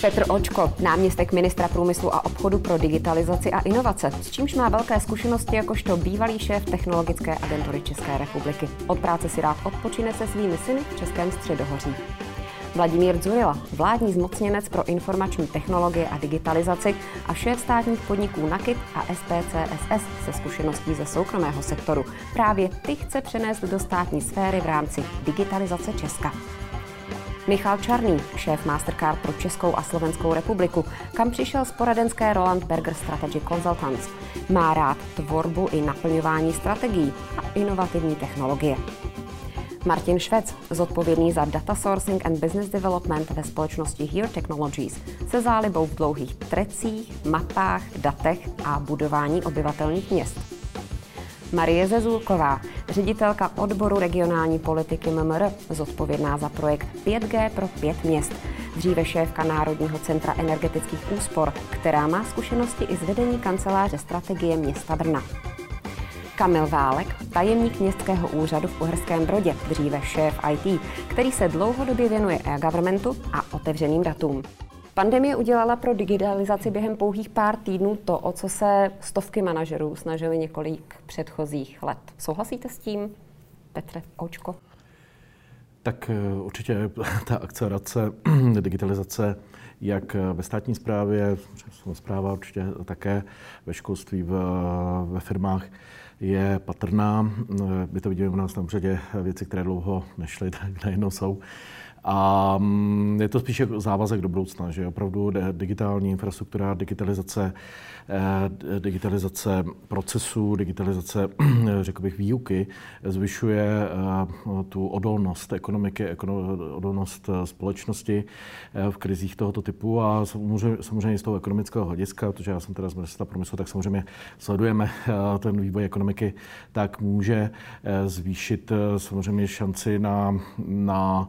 Petr Očko, náměstek ministra průmyslu a obchodu pro digitalizaci a inovace, s čímž má velké zkušenosti jakožto bývalý šéf technologické agentury České republiky. Od práce si rád odpočine se svými syny v Českém středohoří. Vladimír Dzurila, vládní zmocněnec pro informační technologie a digitalizaci a šéf státních podniků NAKIT a SPCSS se zkušeností ze soukromého sektoru. Právě ty chce přenést do státní sféry v rámci digitalizace Česka. Michal Čarný, šéf Mastercard pro Českou a Slovenskou republiku, kam přišel z poradenské Roland Berger Strategy Consultants. Má rád tvorbu i naplňování strategií a inovativní technologie. Martin Švec, zodpovědný za Data Sourcing and Business Development ve společnosti Here Technologies, se zálibou v dlouhých trecích, mapách, datech a budování obyvatelných měst. Marie Zezulková, ředitelka odboru regionální politiky MMR, zodpovědná za projekt 5G pro pět měst, dříve šéfka Národního centra energetických úspor, která má zkušenosti i z vedení kanceláře strategie města Brna. Kamil Válek, tajemník městského úřadu v Uherském Brodě, dříve šéf IT, který se dlouhodobě věnuje e-governmentu a otevřeným datům. Pandemie udělala pro digitalizaci během pouhých pár týdnů to, o co se stovky manažerů snažili několik předchozích let. Souhlasíte s tím, Petře Očko? Tak eh, určitě ta akcelerace digitalizace jak ve státní správě, zpráva určitě také ve školství, v, ve firmách, je patrná. My to vidíme u nás na úřadě věci, které dlouho nešly, tak najednou jsou. A mm, je to spíše závazek do budoucna, že opravdu digitální infrastruktura, digitalizace, eh, digitalizace procesů, digitalizace, řekl bych, výuky zvyšuje eh, tu odolnost ekonomiky, odolnost eh, společnosti v krizích tohoto typu. A samozřejmě z toho ekonomického hlediska, protože já jsem teda z ministerstva průmyslu, tak samozřejmě sledujeme ten vývoj ekonomiky, tak může zvýšit samozřejmě šanci na, na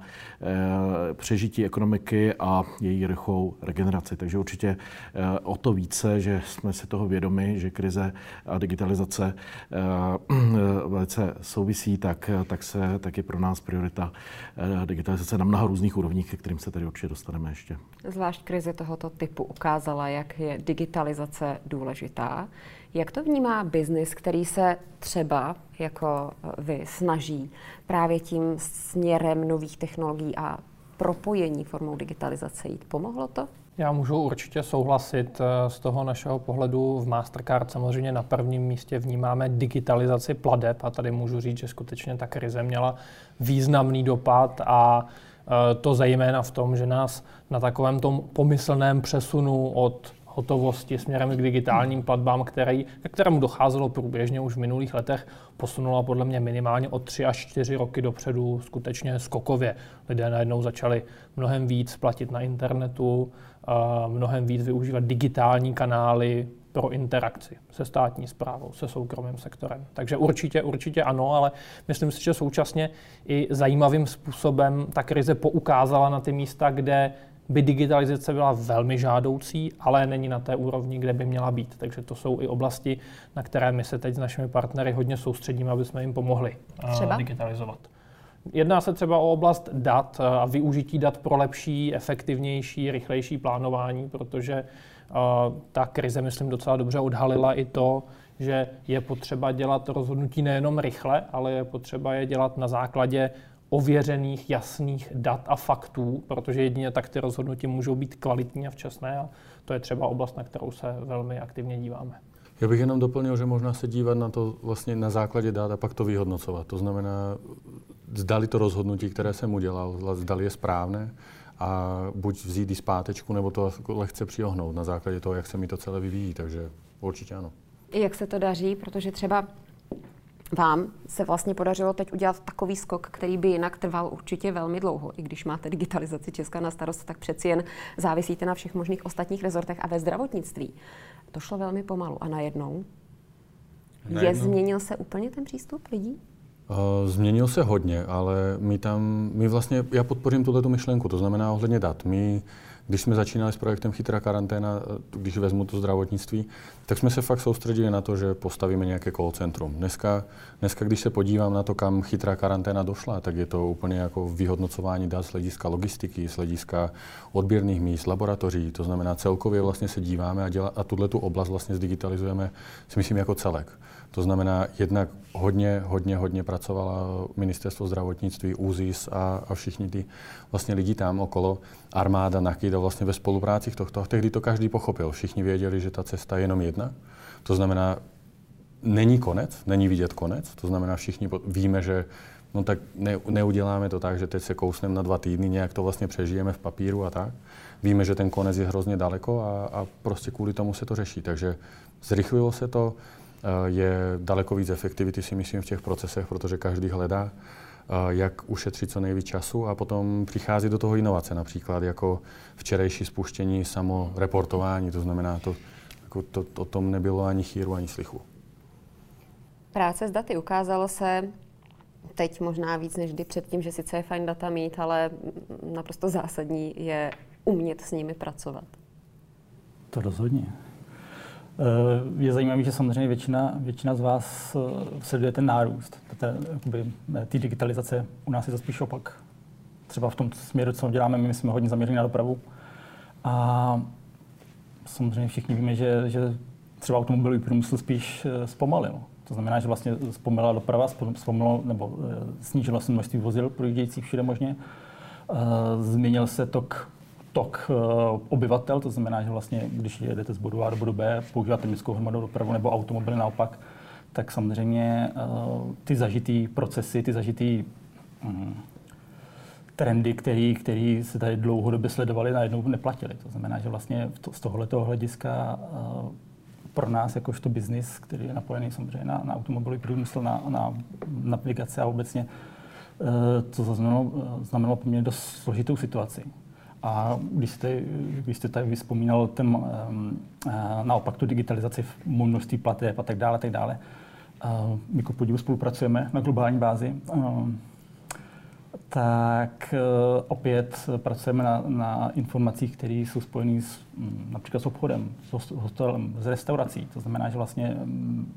přežití ekonomiky a její rychlou regeneraci. Takže určitě eh, o to více, že jsme si toho vědomi, že krize a digitalizace eh, velice souvisí, tak, tak, se, tak je pro nás priorita digitalizace na mnoha různých úrovních, ke kterým se tady určitě dostaneme ještě. Zvlášť krize tohoto typu ukázala, jak je digitalizace důležitá. Jak to vnímá biznis, který se třeba jako vy snaží právě tím směrem nových technologií a propojení formou digitalizace jít? Pomohlo to? Já můžu určitě souhlasit eh, z toho našeho pohledu. V Mastercard samozřejmě na prvním místě vnímáme digitalizaci pladeb a tady můžu říct, že skutečně ta krize měla významný dopad a eh, to zejména v tom, že nás na takovém tom pomyslném přesunu od hotovosti směrem k digitálním platbám, který, ke kterému docházelo průběžně už v minulých letech, posunula podle mě minimálně o 3 až 4 roky dopředu skutečně skokově. Lidé najednou začali mnohem víc platit na internetu, mnohem víc využívat digitální kanály pro interakci se státní zprávou, se soukromým sektorem. Takže určitě, určitě ano, ale myslím si, že současně i zajímavým způsobem ta krize poukázala na ty místa, kde by digitalizace byla velmi žádoucí, ale není na té úrovni, kde by měla být. Takže to jsou i oblasti, na které my se teď s našimi partnery hodně soustředíme, aby jsme jim pomohli eh, třeba? digitalizovat. Jedná se třeba o oblast dat eh, a využití dat pro lepší, efektivnější, rychlejší plánování, protože uh, ta krize, myslím, docela dobře odhalila i to, že je potřeba dělat rozhodnutí nejenom rychle, ale je potřeba je dělat na základě ověřených, jasných dat a faktů, protože jedině tak ty rozhodnutí můžou být kvalitní a včasné a to je třeba oblast, na kterou se velmi aktivně díváme. Já bych jenom doplnil, že možná se dívat na to vlastně na základě dat a pak to vyhodnocovat. To znamená, zdali to rozhodnutí, které jsem udělal, zdali je správné a buď vzít i zpátečku, nebo to lehce přiohnout na základě toho, jak se mi to celé vyvíjí. Takže určitě ano. Jak se to daří, protože třeba vám se vlastně podařilo teď udělat takový skok, který by jinak trval určitě velmi dlouho. I když máte digitalizaci Česka na starost, tak přeci jen závisíte na všech možných ostatních rezortech a ve zdravotnictví. To šlo velmi pomalu a najednou. najednou. Je změnil se úplně ten přístup lidí? Změnil se hodně, ale my tam, my vlastně, já podpořím tuto myšlenku, to znamená ohledně dat. My když jsme začínali s projektem Chytrá karanténa, když vezmu to zdravotnictví, tak jsme se fakt soustředili na to, že postavíme nějaké call centrum. Dneska, dneska, když se podívám na to, kam chytrá karanténa došla, tak je to úplně jako vyhodnocování dat z hlediska logistiky, z hlediska odběrných míst, laboratoří. To znamená, celkově vlastně se díváme a, děla, a tuhle tu oblast vlastně zdigitalizujeme, si myslím, jako celek. To znamená, jednak hodně, hodně, hodně pracovala ministerstvo zdravotnictví, ÚZIS a, a všichni ty vlastně lidi tam okolo, armáda, NAKID a vlastně ve spolupráci tohto. Tehdy to každý pochopil. Všichni věděli, že ta cesta je jenom jedna. To znamená, není konec, není vidět konec. To znamená, všichni víme, že no tak ne, neuděláme to tak, že teď se kousneme na dva týdny, nějak to vlastně přežijeme v papíru a tak. Víme, že ten konec je hrozně daleko a, a prostě kvůli tomu se to řeší. Takže zrychlilo se to, je daleko víc efektivity, si myslím, v těch procesech, protože každý hledá, eh, jak ušetřit co nejvíc času a potom přichází do toho inovace, například jako včerejší spuštění samo reportování, to znamená, to, jako to, o tom nebylo ani chýru, ani slichu. Práce s daty ukázalo se teď možná víc než kdy předtím, že sice je fajn data mít, ale naprosto zásadní je umět s nimi pracovat. To rozhodně. Eh, je zajímavé, že samozřejmě většina, většina z vás eh, sleduje ten nárůst eh, té digitalizace. U nás je to spíš opak. Třeba v tom směru, co děláme, my jsme hodně zaměření na dopravu. A samozřejmě všichni víme, že, že třeba automobilový průmysl spíš zpomalil. To znamená, že vlastně zpomalila doprava, zpomalilo, nebo snížilo se množství vozidel projíždějících všude možně. Změnil se tok tok uh, obyvatel, to znamená, že vlastně, když jedete z bodu A do bodu B, používáte městskou hromadnou dopravu nebo automobily naopak, tak samozřejmě uh, ty zažitý procesy, ty zažitý um, trendy, který, který se tady dlouhodobě sledovali, najednou neplatili. To znamená, že vlastně z tohoto hlediska uh, pro nás jakožto biznis, který je napojený samozřejmě na, na automobilový průmysl, na, na navigaci a obecně, to znamenalo, znamenalo poměrně dost složitou situaci. A když jste, když jste tady vyspomínal ten, um, naopak tu digitalizaci v množství plateb a tak dále, tak dále, uh, my ku podivu spolupracujeme na globální bázi, um, tak opět pracujeme na, na informacích, které jsou spojené s, um, například s obchodem, s hostelem, s restaurací. To znamená, že vlastně um,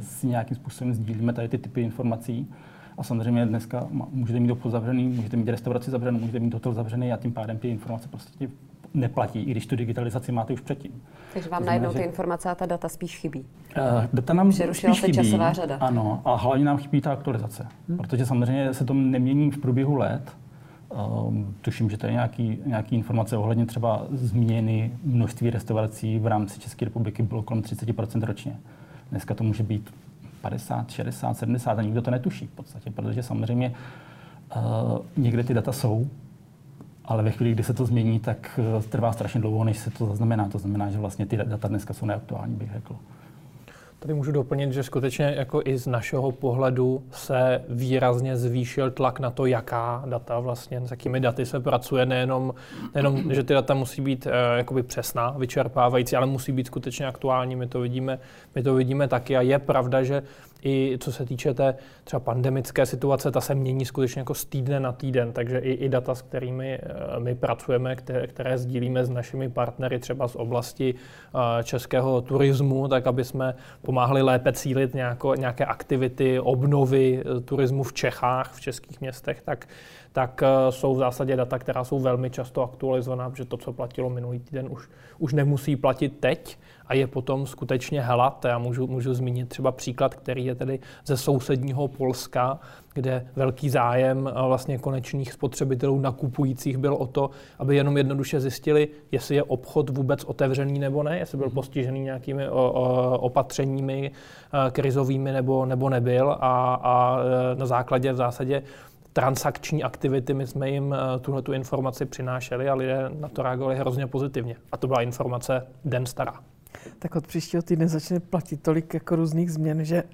s nějakým způsobem sdílíme tady ty typy informací a samozřejmě dneska můžete mít obchod zavřený, můžete mít restauraci zavřenou, můžete mít hotel zavřený a tím pádem ty informace prostě neplatí, i když tu digitalizaci máte už předtím. Takže vám najednou ty informace a ta data spíš chybí. Uh, data nám Přerušila se chybí, časová řada. Ano, a hlavně nám chybí ta aktualizace, hmm. protože samozřejmě se to nemění v průběhu let. Um, tuším, že to je nějaký, nějaký informace ohledně třeba změny množství restaurací v rámci České republiky bylo kolem 30% ročně. Dneska to může být 50, 60, 70 a nikdo to netuší v podstatě, protože samozřejmě uh, někde ty data jsou, ale ve chvíli, kdy se to změní, tak uh, trvá strašně dlouho, než se to zaznamená. To znamená, že vlastně ty data dneska jsou neaktuální, bych řekl. Tady můžu doplnit, že skutečně jako i z našeho pohledu se výrazně zvýšil tlak na to, jaká data vlastně, s jakými daty se pracuje, nejenom, nejenom že ty data musí být uh, jakoby přesná, vyčerpávající, ale musí být skutečně aktuální. My to vidíme, my to vidíme taky a je pravda, že i co se týče té třeba pandemické situace, ta se mění skutečně jako z týdne na týden, takže i, i data, s kterými eh, my pracujeme, které, které sdílíme s našimi partnery třeba z oblasti eh, českého turismu, tak aby jsme pomáhali lépe cílit nějako, nějaké aktivity obnovy eh, turismu v Čechách, v českých městech, tak tak jsou v zásadě data, která jsou velmi často aktualizovaná, protože to, co platilo minulý týden, už, už nemusí platit teď a je potom skutečně helat. Já můžu, můžu zmínit třeba příklad, který je tedy ze sousedního Polska, kde velký zájem vlastně konečných spotřebitelů nakupujících byl o to, aby jenom jednoduše zjistili, jestli je obchod vůbec otevřený nebo ne, jestli byl mhm. postižený nějakými opatřeními krizovými nebo, nebo nebyl a, a e, na základě v zásadě transakční aktivity, my jsme jim tuhle tu informaci přinášeli a lidé na to reagovali hrozně pozitivně. A to byla informace den stará tak od příštího týdne začne platit tolik jako různých změn, že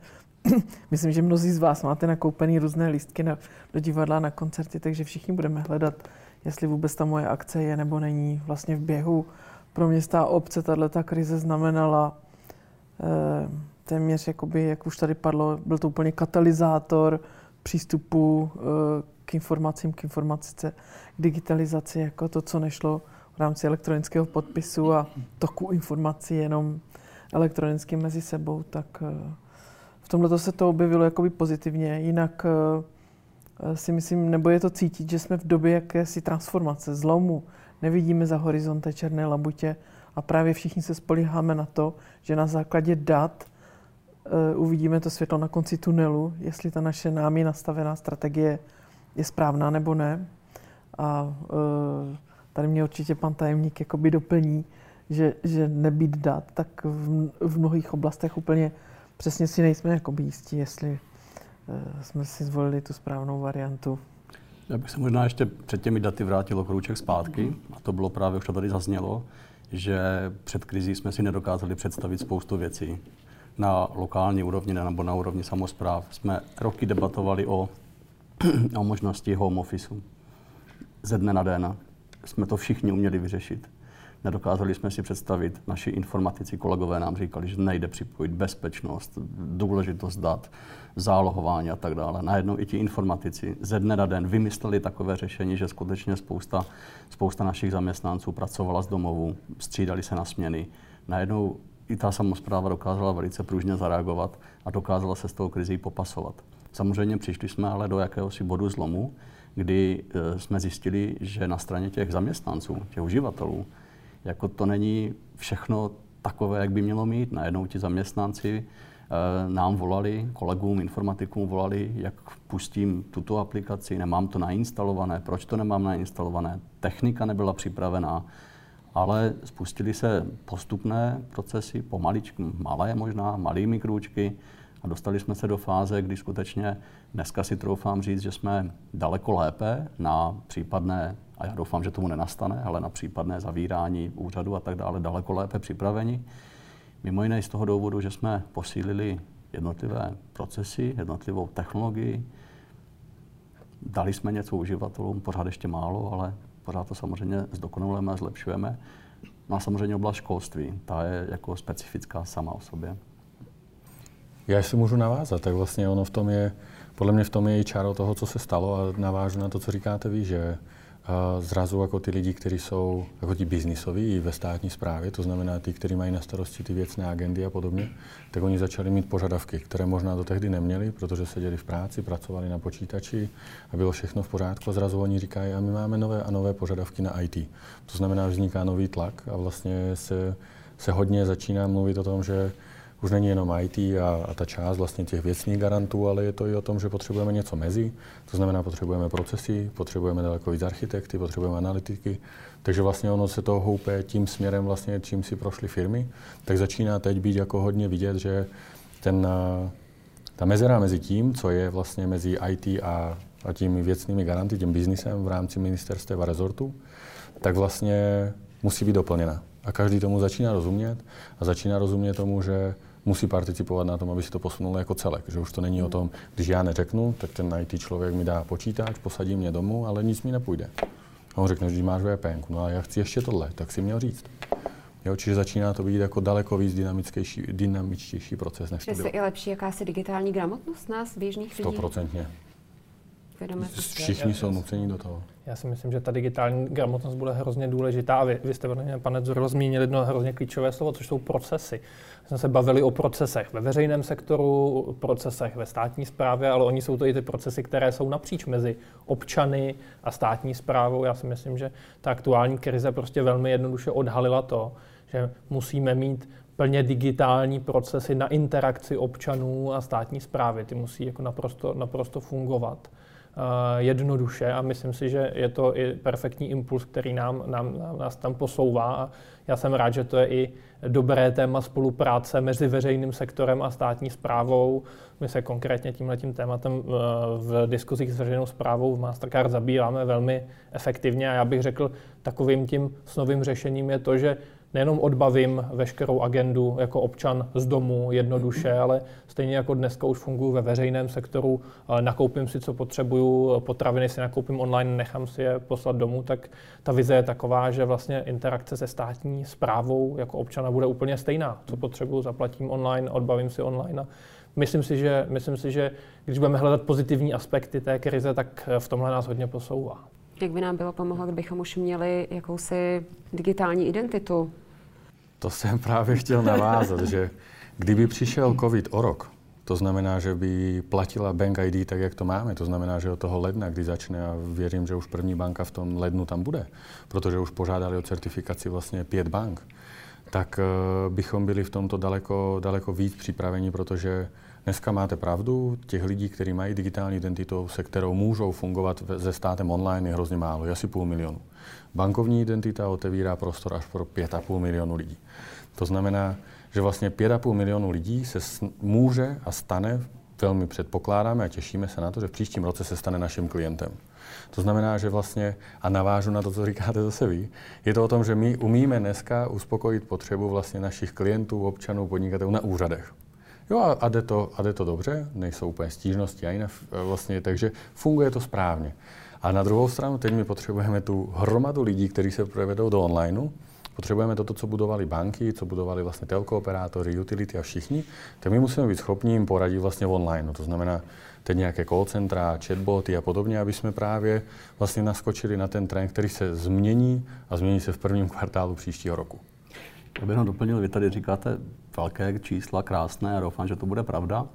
myslím, že mnozí z vás máte nakoupený různé lístky na, do divadla, na koncerty, takže všichni budeme hledat, jestli vůbec ta moje akce je nebo není vlastně v běhu. Pro města a obce tato krize znamenala eh, téměř, jakoby, jak už tady padlo, byl to úplně katalyzátor přístupu eh, k informacím, k informacice, k digitalizaci, jako to, co nešlo v rámci elektronického podpisu a toku informací jenom elektronicky mezi sebou, tak eh, v tomhle se to objevilo jakoby pozitivně. Jinak eh, si myslím, nebo je to cítit, že jsme v době jakési transformace, zlomu. Nevidíme za horizonte černé labutě a právě všichni se spolíháme na to, že na základě dat uvidíme to světlo na konci tunelu, jestli ta naše námi nastavená strategie je správná nebo ne. A tady mě určitě pan tajemník jakoby doplní, že, že nebýt dat, tak v, v mnohých oblastech úplně přesně si nejsme jakoby jistí, jestli uh, jsme si zvolili tu správnou variantu. Já bych se možná ještě před těmi daty vrátil o krouček zpátky, a to bylo právě, už to tady zaznělo, že před krizí jsme si nedokázali představit spoustu věcí. Na lokální úrovni nebo na úrovni samozpráv jsme roky debatovali o, o možnosti home officeu. Ze dne na den jsme to všichni uměli vyřešit. Nedokázali jsme si představit, naši informatici, kolegové nám říkali, že nejde připojit bezpečnost, důležitost dat, zálohování a tak dále. Najednou i ti informatici ze dne na den vymysleli takové řešení, že skutečně spousta, spousta našich zaměstnanců pracovala z domovu, střídali se na směny. Najednou i ta samozpráva dokázala velice pružně zareagovat a dokázala se s tou krizí popasovat. Samozřejmě přišli jsme ale do jakéhosi bodu zlomu, kdy e, jsme zjistili, že na straně těch zaměstnanců, těch uživatelů, jako to není všechno takové, jak by mělo mít. Najednou ti zaměstnanci eh, nám volali, kolegům, informatikům volali, jak pustím tuto aplikaci, nemám to nainstalované, proč to nemám nainstalované, technika nebyla připravená, ale spustili se postupné procesy, pomaličky, malé možná, malými krůčky a dostali jsme se do fáze, kdy skutečně dneska si troufám říct, že jsme daleko lépe na případné a já doufám, že tomu nenastane, ale na případné zavírání úřadu a tak dále daleko lépe připraveni. Mimo jiné z toho důvodu, že jsme posílili jednotlivé procesy, jednotlivou technologii, dali jsme něco uživatelům, pořád ještě málo, ale pořád to samozřejmě zdokonalujeme a zlepšujeme. No a samozřejmě oblast školství, ta je jako specifická sama o sobě. Já jestli můžu navázat, tak vlastně ono v tom je, podle mě v tom je i čáro toho, co se stalo a navážu na to, co říkáte vy, že zrazu jako ty lidi, kteří jsou jako ti biznisoví ve státní správě, to znamená ty, kteří mají na starosti ty věcné agendy a podobně, tak oni začali mít požadavky, které možná do tehdy neměli, protože seděli v práci, pracovali na počítači a bylo všechno v pořádku. A zrazu oni říkají, a my máme nové a nové požadavky na IT. To znamená, vzniká nový tlak a vlastně se, se hodně začíná mluvit o tom, že už není jenom IT a, a ta část vlastně těch věcných garantů, ale je to i o tom, že potřebujeme něco mezi. To znamená, potřebujeme procesy, potřebujeme daleko víc architekty, potřebujeme analytiky. Takže vlastně ono se to houpe tím směrem, vlastně, čím si prošly firmy. Tak začíná teď být jako hodně vidět, že ten, ta mezera mezi tím, co je vlastně mezi IT a, a těmi věcnými garanty, tím biznisem v rámci ministerstev a rezortu, tak vlastně musí být doplněna. A každý tomu začíná rozumět a začíná rozumět tomu, že musí participovat na tom, aby si to posunulo jako celek. Že už to není o tom, když já neřeknu, tak ten IT člověk mi dá počítač, posadí mě domů, ale nic mi nepůjde. A on řekne, že máš VPN, no a já chci ještě tohle, tak si měl říct. Jo, čiže začíná to být jako daleko víc dynamičtější, dynamičtější proces, než to bylo. je lepší jakási digitální gramotnost nás, běžných lidí? Stoprocentně. Všichni jsou nuceni do toho. Já si myslím, že ta digitální gramotnost bude hrozně důležitá. A vy, vy jste, pane Zoro, zmínili jedno hrozně klíčové slovo, což jsou procesy. Jsme se bavili o procesech ve veřejném sektoru, procesech ve státní správě, ale oni jsou to i ty procesy, které jsou napříč mezi občany a státní správou. Já si myslím, že ta aktuální krize prostě velmi jednoduše odhalila to, že musíme mít plně digitální procesy na interakci občanů a státní zprávy. Ty musí jako naprosto, naprosto fungovat. Eh, jednoduše a myslím si, že je to i perfektní impuls, který nám, nám, nás tam posouvá a já jsem rád, že to je i dobré téma spolupráce mezi veřejným sektorem a státní zprávou. My se konkrétně tímhletím tématem eh, v diskuzích s veřejnou zprávou v Mastercard zabýváme velmi efektivně a já bych řekl, takovým tím snovým řešením je to, že nejenom odbavím veškerou agendu jako občan z domu jednoduše, ale stejně jako dneska už funguji ve veřejném sektoru, nakoupím si, co potřebuju, potraviny si nakoupím online, nechám si je poslat domů, tak ta vize je taková, že vlastně interakce se státní zprávou jako občana bude úplně stejná. Co potřebuju, zaplatím online, odbavím si online a myslím si, že, myslím si, že když budeme hledat pozitivní aspekty té krize, tak v tomhle nás hodně posouvá. Jak by nám bylo pomohlo, kdybychom už měli jakousi digitální identitu? To jsem právě chtěl navázat, že kdyby přišel COVID o rok, to znamená, že by platila Bank ID tak, jak to máme. To znamená, že od toho ledna, kdy začne, a věřím, že už první banka v tom lednu tam bude, protože už požádali o certifikaci vlastně pět bank, tak uh, bychom byli v tomto daleko, daleko víc připraveni, protože dneska máte pravdu, těch lidí, kteří mají digitální identitu, se kterou můžou fungovat se státem online, je hrozně málo, je asi půl milionu. Bankovní identita otevírá prostor až pro 5,5 milionu lidí. To znamená, že vlastně 5,5 milionu lidí se může a stane, velmi předpokládáme a těšíme se na to, že v příštím roce se stane naším klientem. To znamená, že vlastně, a navážu na to, co říkáte zase vy, je to o tom, že my umíme dneska uspokojit potřebu vlastně našich klientů, občanů, podnikatelů na úřadech. Jo, a, a, jde to, a jde to dobře, nejsou úplně stížnosti a jiné, vlastně, takže funguje to správně. A na druhou stranu, teď my potřebujeme tu hromadu lidí, kteří se provedou do onlineu, Potřebujeme toto, co budovali banky, co budovali vlastně telkooperátory, utility a všichni, tak my musíme být schopni jim poradit vlastně online. No, to znamená teď nějaké call centra, chatboty a podobně, aby jsme právě vlastně naskočili na ten trend, který se změní a změní se v prvním kvartálu příštího roku. Já bych doplnil, vy tady říkáte velké čísla, krásné, a doufám, že to bude pravda.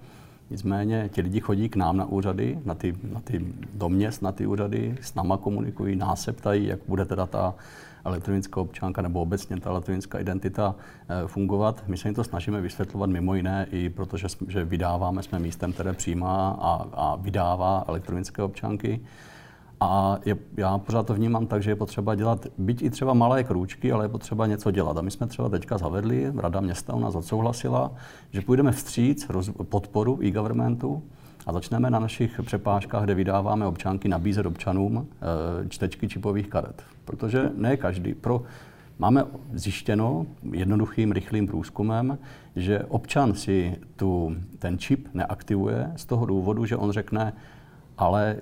Nicméně ti lidi chodí k nám na úřady, na ty, na ty do měst, na ty úřady, s náma komunikují, nás se ptají, jak bude teda ta elektronická občanka nebo obecně ta elektronická identita eh, fungovat. My se jim to snažíme vysvětlovat mimo jiné i protože že vydáváme, jsme místem, které přijímá a, a vydává elektronické občanky. A je, já pořád to vnímám tak, že je potřeba dělat, byť i třeba malé krůčky, ale je potřeba něco dělat. A my jsme třeba teďka zavedli, Rada města u nás odsouhlasila, že půjdeme vstříc roz, podporu e-governmentu a začneme na našich přepážkách, kde vydáváme občanky, nabízet občanům e, čtečky čipových karet. Protože ne každý, pro, máme zjištěno jednoduchým, rychlým průzkumem, že občan si tu, ten čip neaktivuje z toho důvodu, že on řekne, ale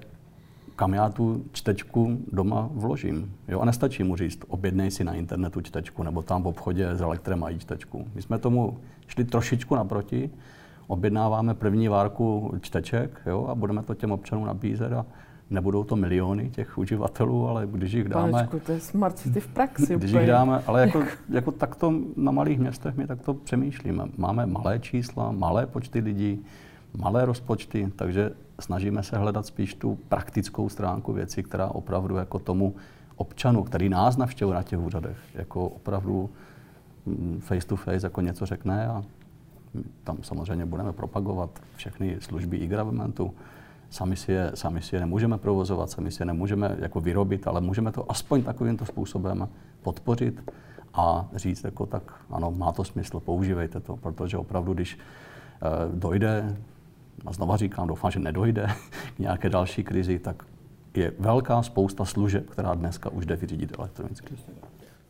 kam já tu čtečku doma vložím. Jo? A nestačí mu říct, objednej si na internetu čtečku, nebo tam v obchodě s elektrem mají čtečku. My jsme tomu šli trošičku naproti, objednáváme první várku čteček jo? a budeme to těm občanům nabízet a nebudou to miliony těch uživatelů, ale když jich dáme... Panečku, to je smart city v praxi. Když jich dáme, ale jako, jako takto na malých městech my takto přemýšlíme. Máme malé čísla, malé počty lidí, malé rozpočty, takže snažíme se hledat spíš tu praktickou stránku věci, která opravdu jako tomu občanu, který nás navštěvuje na těch úřadech, jako opravdu mm, face to face jako něco řekne a tam samozřejmě budeme propagovat všechny služby e-governmentu. Sami si, je, sami si je nemůžeme provozovat, sami si je nemůžeme jako vyrobit, ale můžeme to aspoň takovýmto způsobem podpořit a říct, jako tak ano, má to smysl, používejte to, protože opravdu, když uh, dojde a znova říkám, doufám, že nedojde k nějaké další krizi, tak je velká spousta služeb, která dneska už jde vyřídit elektronicky.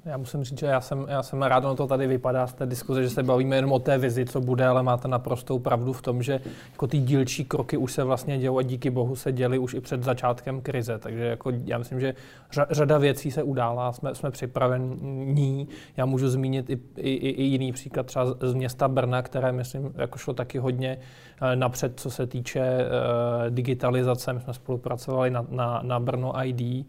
Já musím říct, že já jsem, já jsem rád, ono to tady vypadá z té diskuze, že se bavíme jenom o té vizi, co bude, ale máte naprostou pravdu v tom, že jako ty dílčí kroky už se vlastně dějí a díky bohu se děli už i před začátkem krize. Takže jako já myslím, že řada věcí se udála, jsme, jsme připravení. Já můžu zmínit i, i, i jiný příklad třeba z města Brna, které myslím, jako šlo taky hodně eh, napřed, co se týče uh, digitalizace. My jsme spolupracovali na, na, na Brno ID,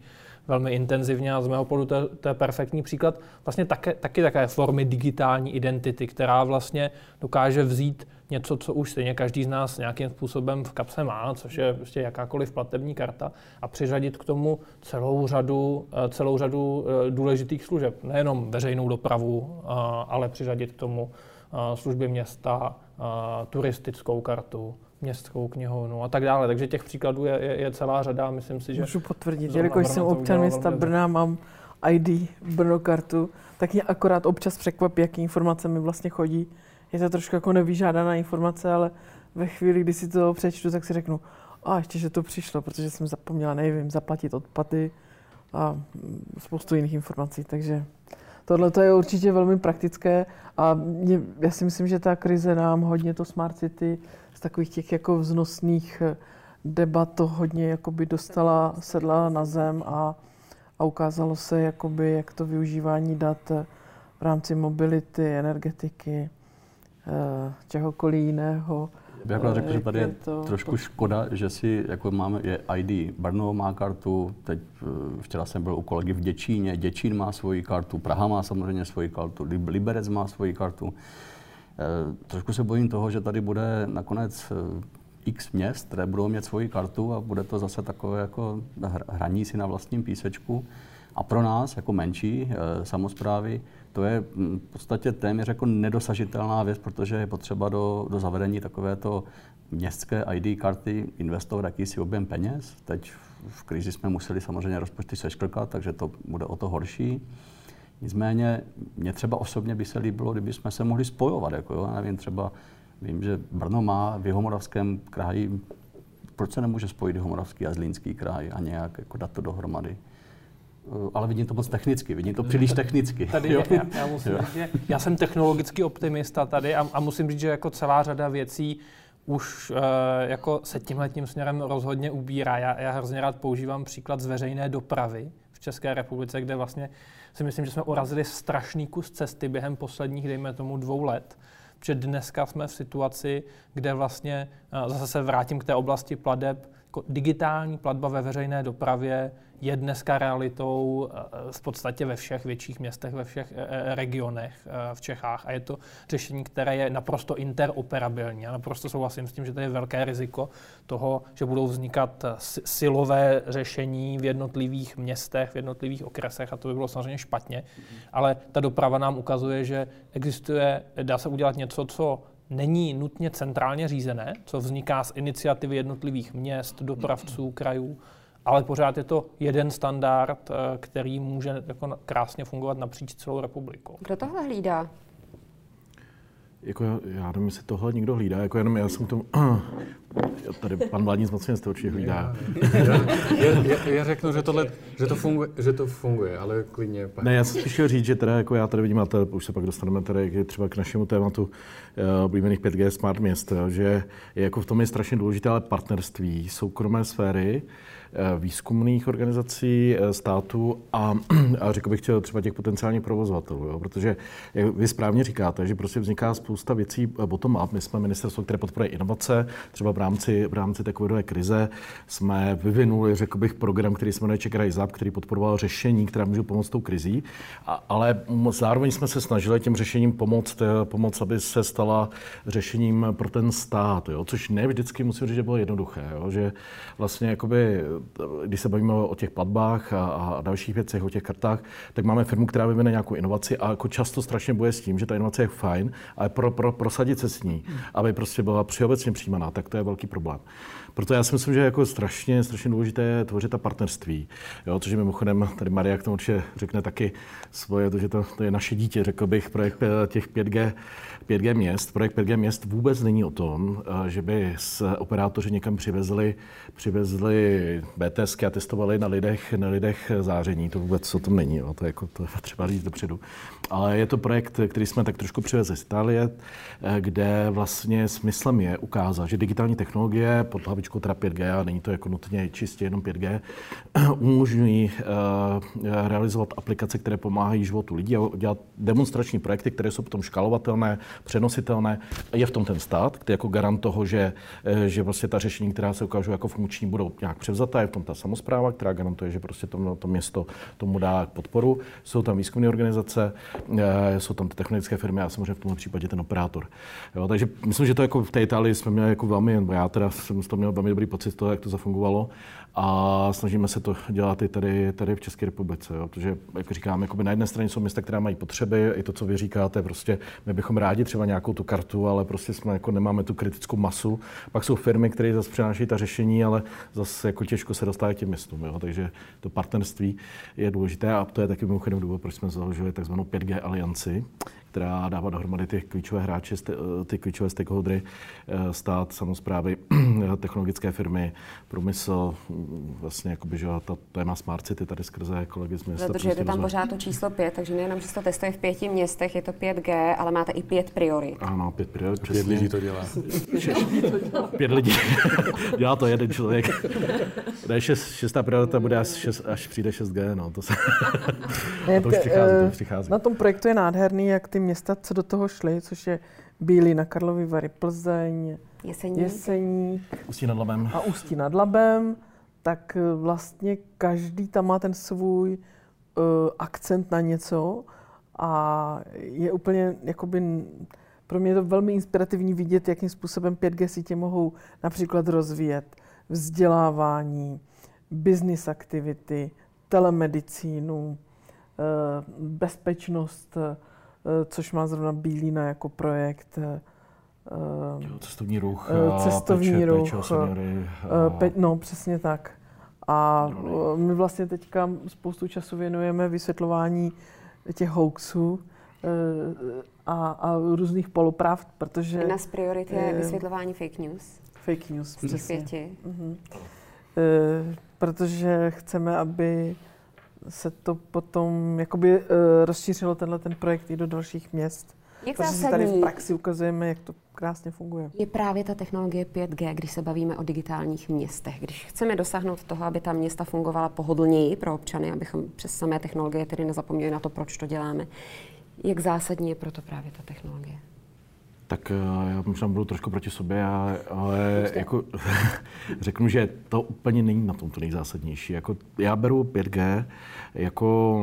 velmi intenzivně a z mého pohledu to je, to je perfektní příklad vlastně také, taky také formy digitální identity, která vlastně dokáže vzít něco, co už stejně každý z nás nějakým způsobem v kapse má, což je prostě jakákoliv platební karta, a přiřadit k tomu celou řadu, eh, celou řadu eh, důležitých služeb. Nejenom veřejnou dopravu, eh, ale přiřadit k tomu služby města, turistickou kartu, městskou knihovnu a tak dále. Takže těch příkladů je, je, je celá řada. Myslím si, že... Můžu potvrdit, jelikož jsem občan města Brna, mám ID, Brno kartu, tak mě akorát občas překvapí, jaký informace mi vlastně chodí. Je to trošku jako nevyžádaná informace, ale ve chvíli, kdy si to přečtu, tak si řeknu, a ještě, že to přišlo, protože jsem zapomněla, nevím, zaplatit odpady a spoustu jiných informací, takže tohle je určitě velmi praktické a mě, já si myslím, že ta krize nám hodně to Smart City z takových těch jako vznosných eh, debat to hodně jakoby dostala, sedla na zem a, a ukázalo se, jakoby, jak to využívání dat eh, v rámci mobility, energetiky, eh, čehokoliv jiného bych akorát řekl, že tady je to, trošku to... škoda, že si jako máme je ID. Brno má kartu, teď včera jsem byl u kolegy v Děčíně, Děčín má svoji kartu, Praha má samozřejmě svoji kartu, Liberec má svoji kartu. E, trošku se bojím toho, že tady bude nakonec eh, x měst, které budou mít svoji kartu a bude to zase takové jako hraní si na vlastním písečku. A pro nás, jako menší e, samozprávy, to je mm, v podstatě téměř jako nedosažitelná věc, protože je potřeba do, do zavedení takovéto městské ID karty investovat jakýsi objem peněz. Teď v krizi jsme museli samozřejmě rozpočty seškrkat, takže to bude o to horší. Nicméně mě třeba osobně by se líbilo, kdyby jsme se mohli spojovat. Jako jo, nevím, třeba vím, že Brno má v Jihomoravském kraji, proč se nemůže spojit Jihomoravský a Zlínský kraj a nějak jako dát to dohromady? Eh, ale vidím to moc technicky, vidím to příliš technicky. Tady je, já, já, musím říct, že já jsem technologický optimista tady a, a musím říct, že jako celá řada věcí už uh, jako se tímhle tím směrem rozhodně ubírá. Já, já hrozně rád používám příklad z veřejné dopravy v České republice, kde vlastně si myslím, že jsme urazili strašný kus cesty během posledních, dejme tomu, dvou let. Protože dneska jsme v situaci, kde vlastně, uh, zase se vrátím k té oblasti pladeb, jako digitální platba ve veřejné dopravě je dneska realitou eh, v podstatě ve všech větších městech, ve všech eh, eh, regionech v Čechách a je to řešení, které je naprosto interoperabilní. A naprosto souhlasím s tím, že to je velké riziko toho, že budou vznikat silové řešení v jednotlivých městech, v jednotlivých okresech a to by bylo samozřejmě špatně. Ale ta doprava nám ukazuje, že existuje, dá se udělat něco, co není nutně centrálně řízené, co vzniká z iniciativy jednotlivých měst, dopravců, krajů, ale pořád je to jeden standard, eh, který může jako krásně fungovat napříč celou republikou. Kdo tohle hlídá? Jako já, já nevím, jestli tohle někdo hlídá, jako jenom já jsem tomu, tady pan vládní zmocněnec to určitě hlídá. Já, já, já, já, řeknu, že, tohle, že, to funguje, že to funguje, ale klidně. Ne, já jsem spíš chtěl říct, že teda jako já tady vidím, a tady, už se pak dostaneme tady třeba k našemu tématu uh, oblíbených 5G smart měst, že je jako v tom je strašně důležité ale partnerství soukromé sféry, Eh, výzkumných organizací, eh, států a, a řekl bych třeba těch potenciálních provozovatelů, jo? protože jak vy správně říkáte, že prostě vzniká spousta věcí eh, bottom-up. My jsme ministerstvo, které podporuje inovace, třeba v rámci, v rámci takové krize jsme vyvinuli, řekl bych, program, který se jmenuje Czech Rise Up, který podporoval řešení, která může pomoct tou krizí, a, ale zároveň jsme se snažili tím řešením pomoct, pomoct, aby se stala řešením pro ten stát, jo? což ne vždycky musím říct, že bylo jednoduché, jo? že vlastně jakoby když se bavíme o těch platbách a, a dalších věcech, o těch kartách, tak máme firmu, která vyvine nějakou inovaci a jako často strašně boje s tím, že ta inovace je fajn, ale pro, pro, prosadit se s ní, aby prostě byla přiobecně přijímaná, tak to je velký problém. Proto já si myslím, že je jako strašně, strašně důležité tvořit ta partnerství. Jo, což je mimochodem, tady Maria k tomu určitě řekne taky svoje, to, že to, to je naše dítě, řekl bych, projekt eh, těch 5G, 5G měst. Projekt 5G měst vůbec není o tom, eh, že by s operátoři někam přivezli, přivezli BTSky a testovali na lidech, na lidech záření. To vůbec o tom není, jo. to je jako to je třeba říct dopředu. Ale je to projekt, který jsme tak trošku přivezli z Itálie, eh, kde vlastně smyslem je ukázat, že digitální technologie pod hlavičkou teda 5G a není to jako nutně čistě jenom 5G, umožňují uh, realizovat aplikace, které pomáhají životu lidí a dělat demonstrační projekty, které jsou potom škalovatelné, přenositelné. Je v tom ten stát, který jako garant toho, že, eh, že vlastně ta řešení, která se ukážou jako funkční, budou nějak převzata. Je v tom ta samozpráva, která garantuje, že prostě to, to město tomu dá podporu. Jsou tam výzkumné organizace, eh, jsou tam ty technologické firmy a samozřejmě v tomto případě ten operátor. Jo, takže myslím, že to jako v té Itálii jsme měli jako velmi, já teda jsem toho měl velmi dobrý pocit toho, jak to zafungovalo a snažíme se to dělat i tady, tady v České republice, jo? protože, jak říkám, jakoby na jedné straně jsou města, která mají potřeby, i to, co vy říkáte, prostě my bychom rádi třeba nějakou tu kartu, ale prostě jsme jako nemáme tu kritickou masu. Pak jsou firmy, které zase přinášejí ta řešení, ale zase jako těžko se dostávají k těm městům, jo? takže to partnerství je důležité a to je taky mimochodem důvod, proč jsme založili takzvanou 5G alianci, která dává dohromady ty klíčové hráče, ty klíčové stakeholdery, eh, stát, samozprávy, technologické firmy, průmysl, vlastně jakoby, že to téma Smart City tady skrze kolegy z města. Dodržujete tam pořád to číslo pět, takže nejenom, že se to testuje v pěti městech, je to 5G, ale máte i pět priorit. Ano, pět priorit, přesně. Pět lidí to dělá. pět lidí. dělá to jeden člověk. Ne, šest, šestá priorita bude až, šest, až přijde 6G, no. To, se, to už přichází, to už přichází. Na tom projektu je nádherný, jak ty města, co do toho šly, což je Bílí na Karlovy Vary, Plzeň, Jeseník. Jeseník Ústí nad Labem. a Ústí nad Labem, tak eh, vlastně každý tam má ten svůj uh, akcent na něco a je úplně jakoby pro mě je to velmi inspirativní vidět, jakým způsobem 5G sítě mohou například rozvíjet vzdělávání, business aktivity, telemedicínu, eh, bezpečnost, což má zrovna Bílína jako projekt, eh, Jo, Cestovní ruch, Eh, a cestovní péče, ruch, péče o seniory, Eh, Pe- no, přesně tak. A eh, my vlastně teďka spoustu času věnujeme vysvětlování těch hoaxů eh, a, a různých polopravd, protože Jedna z priorit je Eh, vysvětlování fake news. fake news, přesně. Mhm. Eh, protože chceme, aby se to potom jakoby eh, rozšířilo tenhle ten projekt i do dalších měst. Jak Protože si tady v zásadní praxi ukazujeme, jak to krásně funguje. je právě ta technologie 5G, když se bavíme o digitálních městech. Když chceme dosáhnout toho, aby ta města fungovala pohodlněji pro občany, abychom přes samé technologie tedy nezapomněli na to, proč to děláme, jak zásadní je proto právě ta technologie? Tak eh, já možná budu trošku proti sobě, ale, ale jako, řeknu, že to úplně není na tom to nejzásadnější. Jako, já beru 5G jako,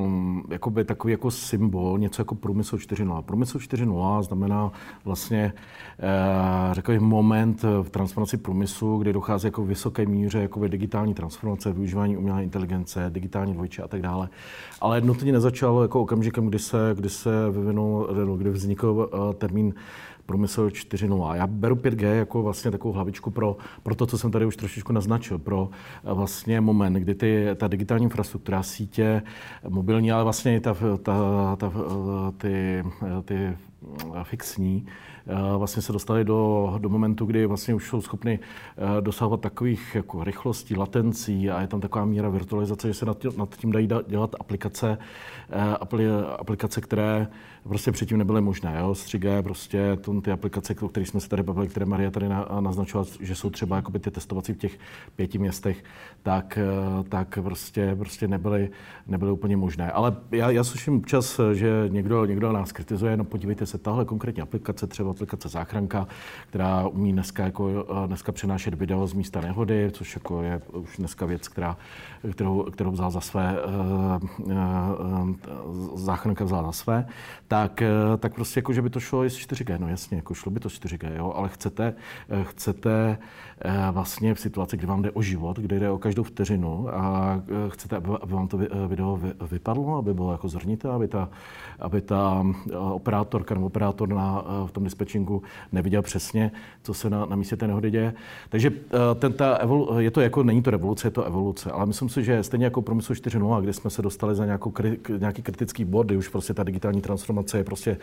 jako by takový jako symbol, něco jako průmysl 4.0. Průmysl 4.0 znamená vlastně eh, řekl bych, moment v transformaci průmyslu, kdy dochází jako v vysoké míře jako digitální transformace, využívání umělé inteligence, digitální dvojče a tak dále. Ale nutně nezačalo jako okamžikem, kdy se, kdy se vyvinul, kdy vznikl eh, termín průmysl 4.0. Já beru 5G jako vlastně takovou hlavičku pro, pro to, co jsem tady už trošičku naznačil, pro eh, vlastně moment, kdy ty, ta digitální infrastruktura, sítě, mobilní, ale vlastně i ta, ta, ta, eh, ty, eh, ty eh, fixní, eh, vlastně se dostali do, do momentu, kdy vlastně už jsou schopny eh, dosahovat takových jako rychlostí, latencí a je tam taková míra virtualizace, že se nad tím, nad tím dají da- dělat aplikace, eh, apli, aplikace, které prostě předtím nebyly možné. Jo? S 3G prostě to, ty aplikace, o kterých jsme se tady bavili, které Maria tady na, naznačovala, že jsou třeba jakoby ty testovací v těch pěti městech, tak, eh, tak prostě, prostě nebyly, nebyly úplně možné. Ale já, já slyším občas, že někdo, někdo nás kritizuje, no podívejte se, tahle konkrétní aplikace, třeba aplikace Záchranka, která umí dneska, jako, eh, dneska přenášet video z místa nehody, což jako je už dneska věc, která, kterou, kterou vzal za své, uh, záchranka vzala za své, tak, eh, tak prostě jako, že by to šlo i s 4G, no jasně, jako šlo by to s 4G, jo, ale chcete, eh, chcete vlastně v situaci, kdy vám jde o život, kdy jde o každou vteřinu a eh, chcete, aby, vám to eh, video vy- vypadlo, aby bylo jako zrnité, aby ta, aby ta eh, operátorka nebo operátor na, eh, v tom dispečingu neviděl přesně, co se na, na místě té nehody děje. Takže eh, ten, ta evolu, je to jako, není to revoluce, je to evoluce, ale myslím si, že stejně jako průmysl 4.0, kde jsme se dostali za nějakou, nějaký kritický bod, kdy už prostě ta digitální transformace je prostě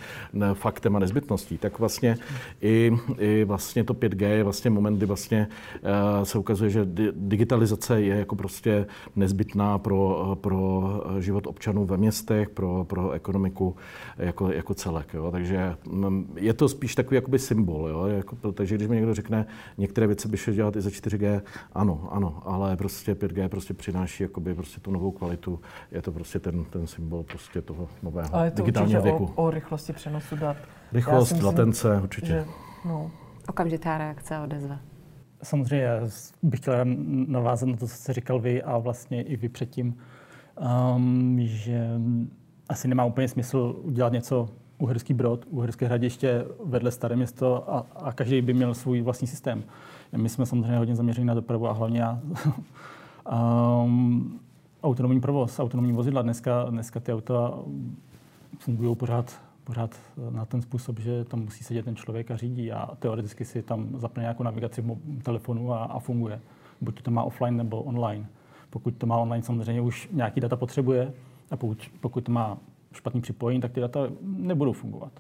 faktem a nezbytností, tak vlastně i, i vlastně to 5G je vlastně moment, kdy vlastně eh, se ukazuje, že di- digitalizace je jako prostě nezbytná pro, pro život občanů ve městech, pro, pro ekonomiku jako, jako celek. Jo. Takže mm, je to spíš takový jakoby symbol. Jo. Jako, takže když mi někdo řekne, některé věci by šlo dělat i za 4G, ano, ano, ale prostě 5G prostě přináší jakoby prostě tu novou kvalitu. Je to prostě ten, ten symbol prostě toho nového Ale je to digitálního určitě věku. o, o rychlosti přenosu dat. Rychlost, myslím, latence, určitě. Že, no, Okamžitá reakce a odezva. Samozřejmě bych chtěl navázat na to, co jste říkal vy a vlastně i vy předtím, um, že asi nemá úplně smysl udělat něco Uherský Brod, Uherské hradiště vedle Staré město a, a každý by měl svůj vlastní systém. My jsme samozřejmě hodně zaměřeni na dopravu a hlavně já. um, autonomní provoz, autonomní vozidla. Dneska, dneska ty auta fungují pořád, pořád na ten způsob, že tam musí sedět ten člověk a řídí a teoreticky si tam zapne nějakou navigaci v telefonu a, a funguje. Buď to má offline nebo online. Pokud to má online, samozřejmě už nějaký data potřebuje a pokud, pokud má špatný připojení, tak ty data nebudou fungovat.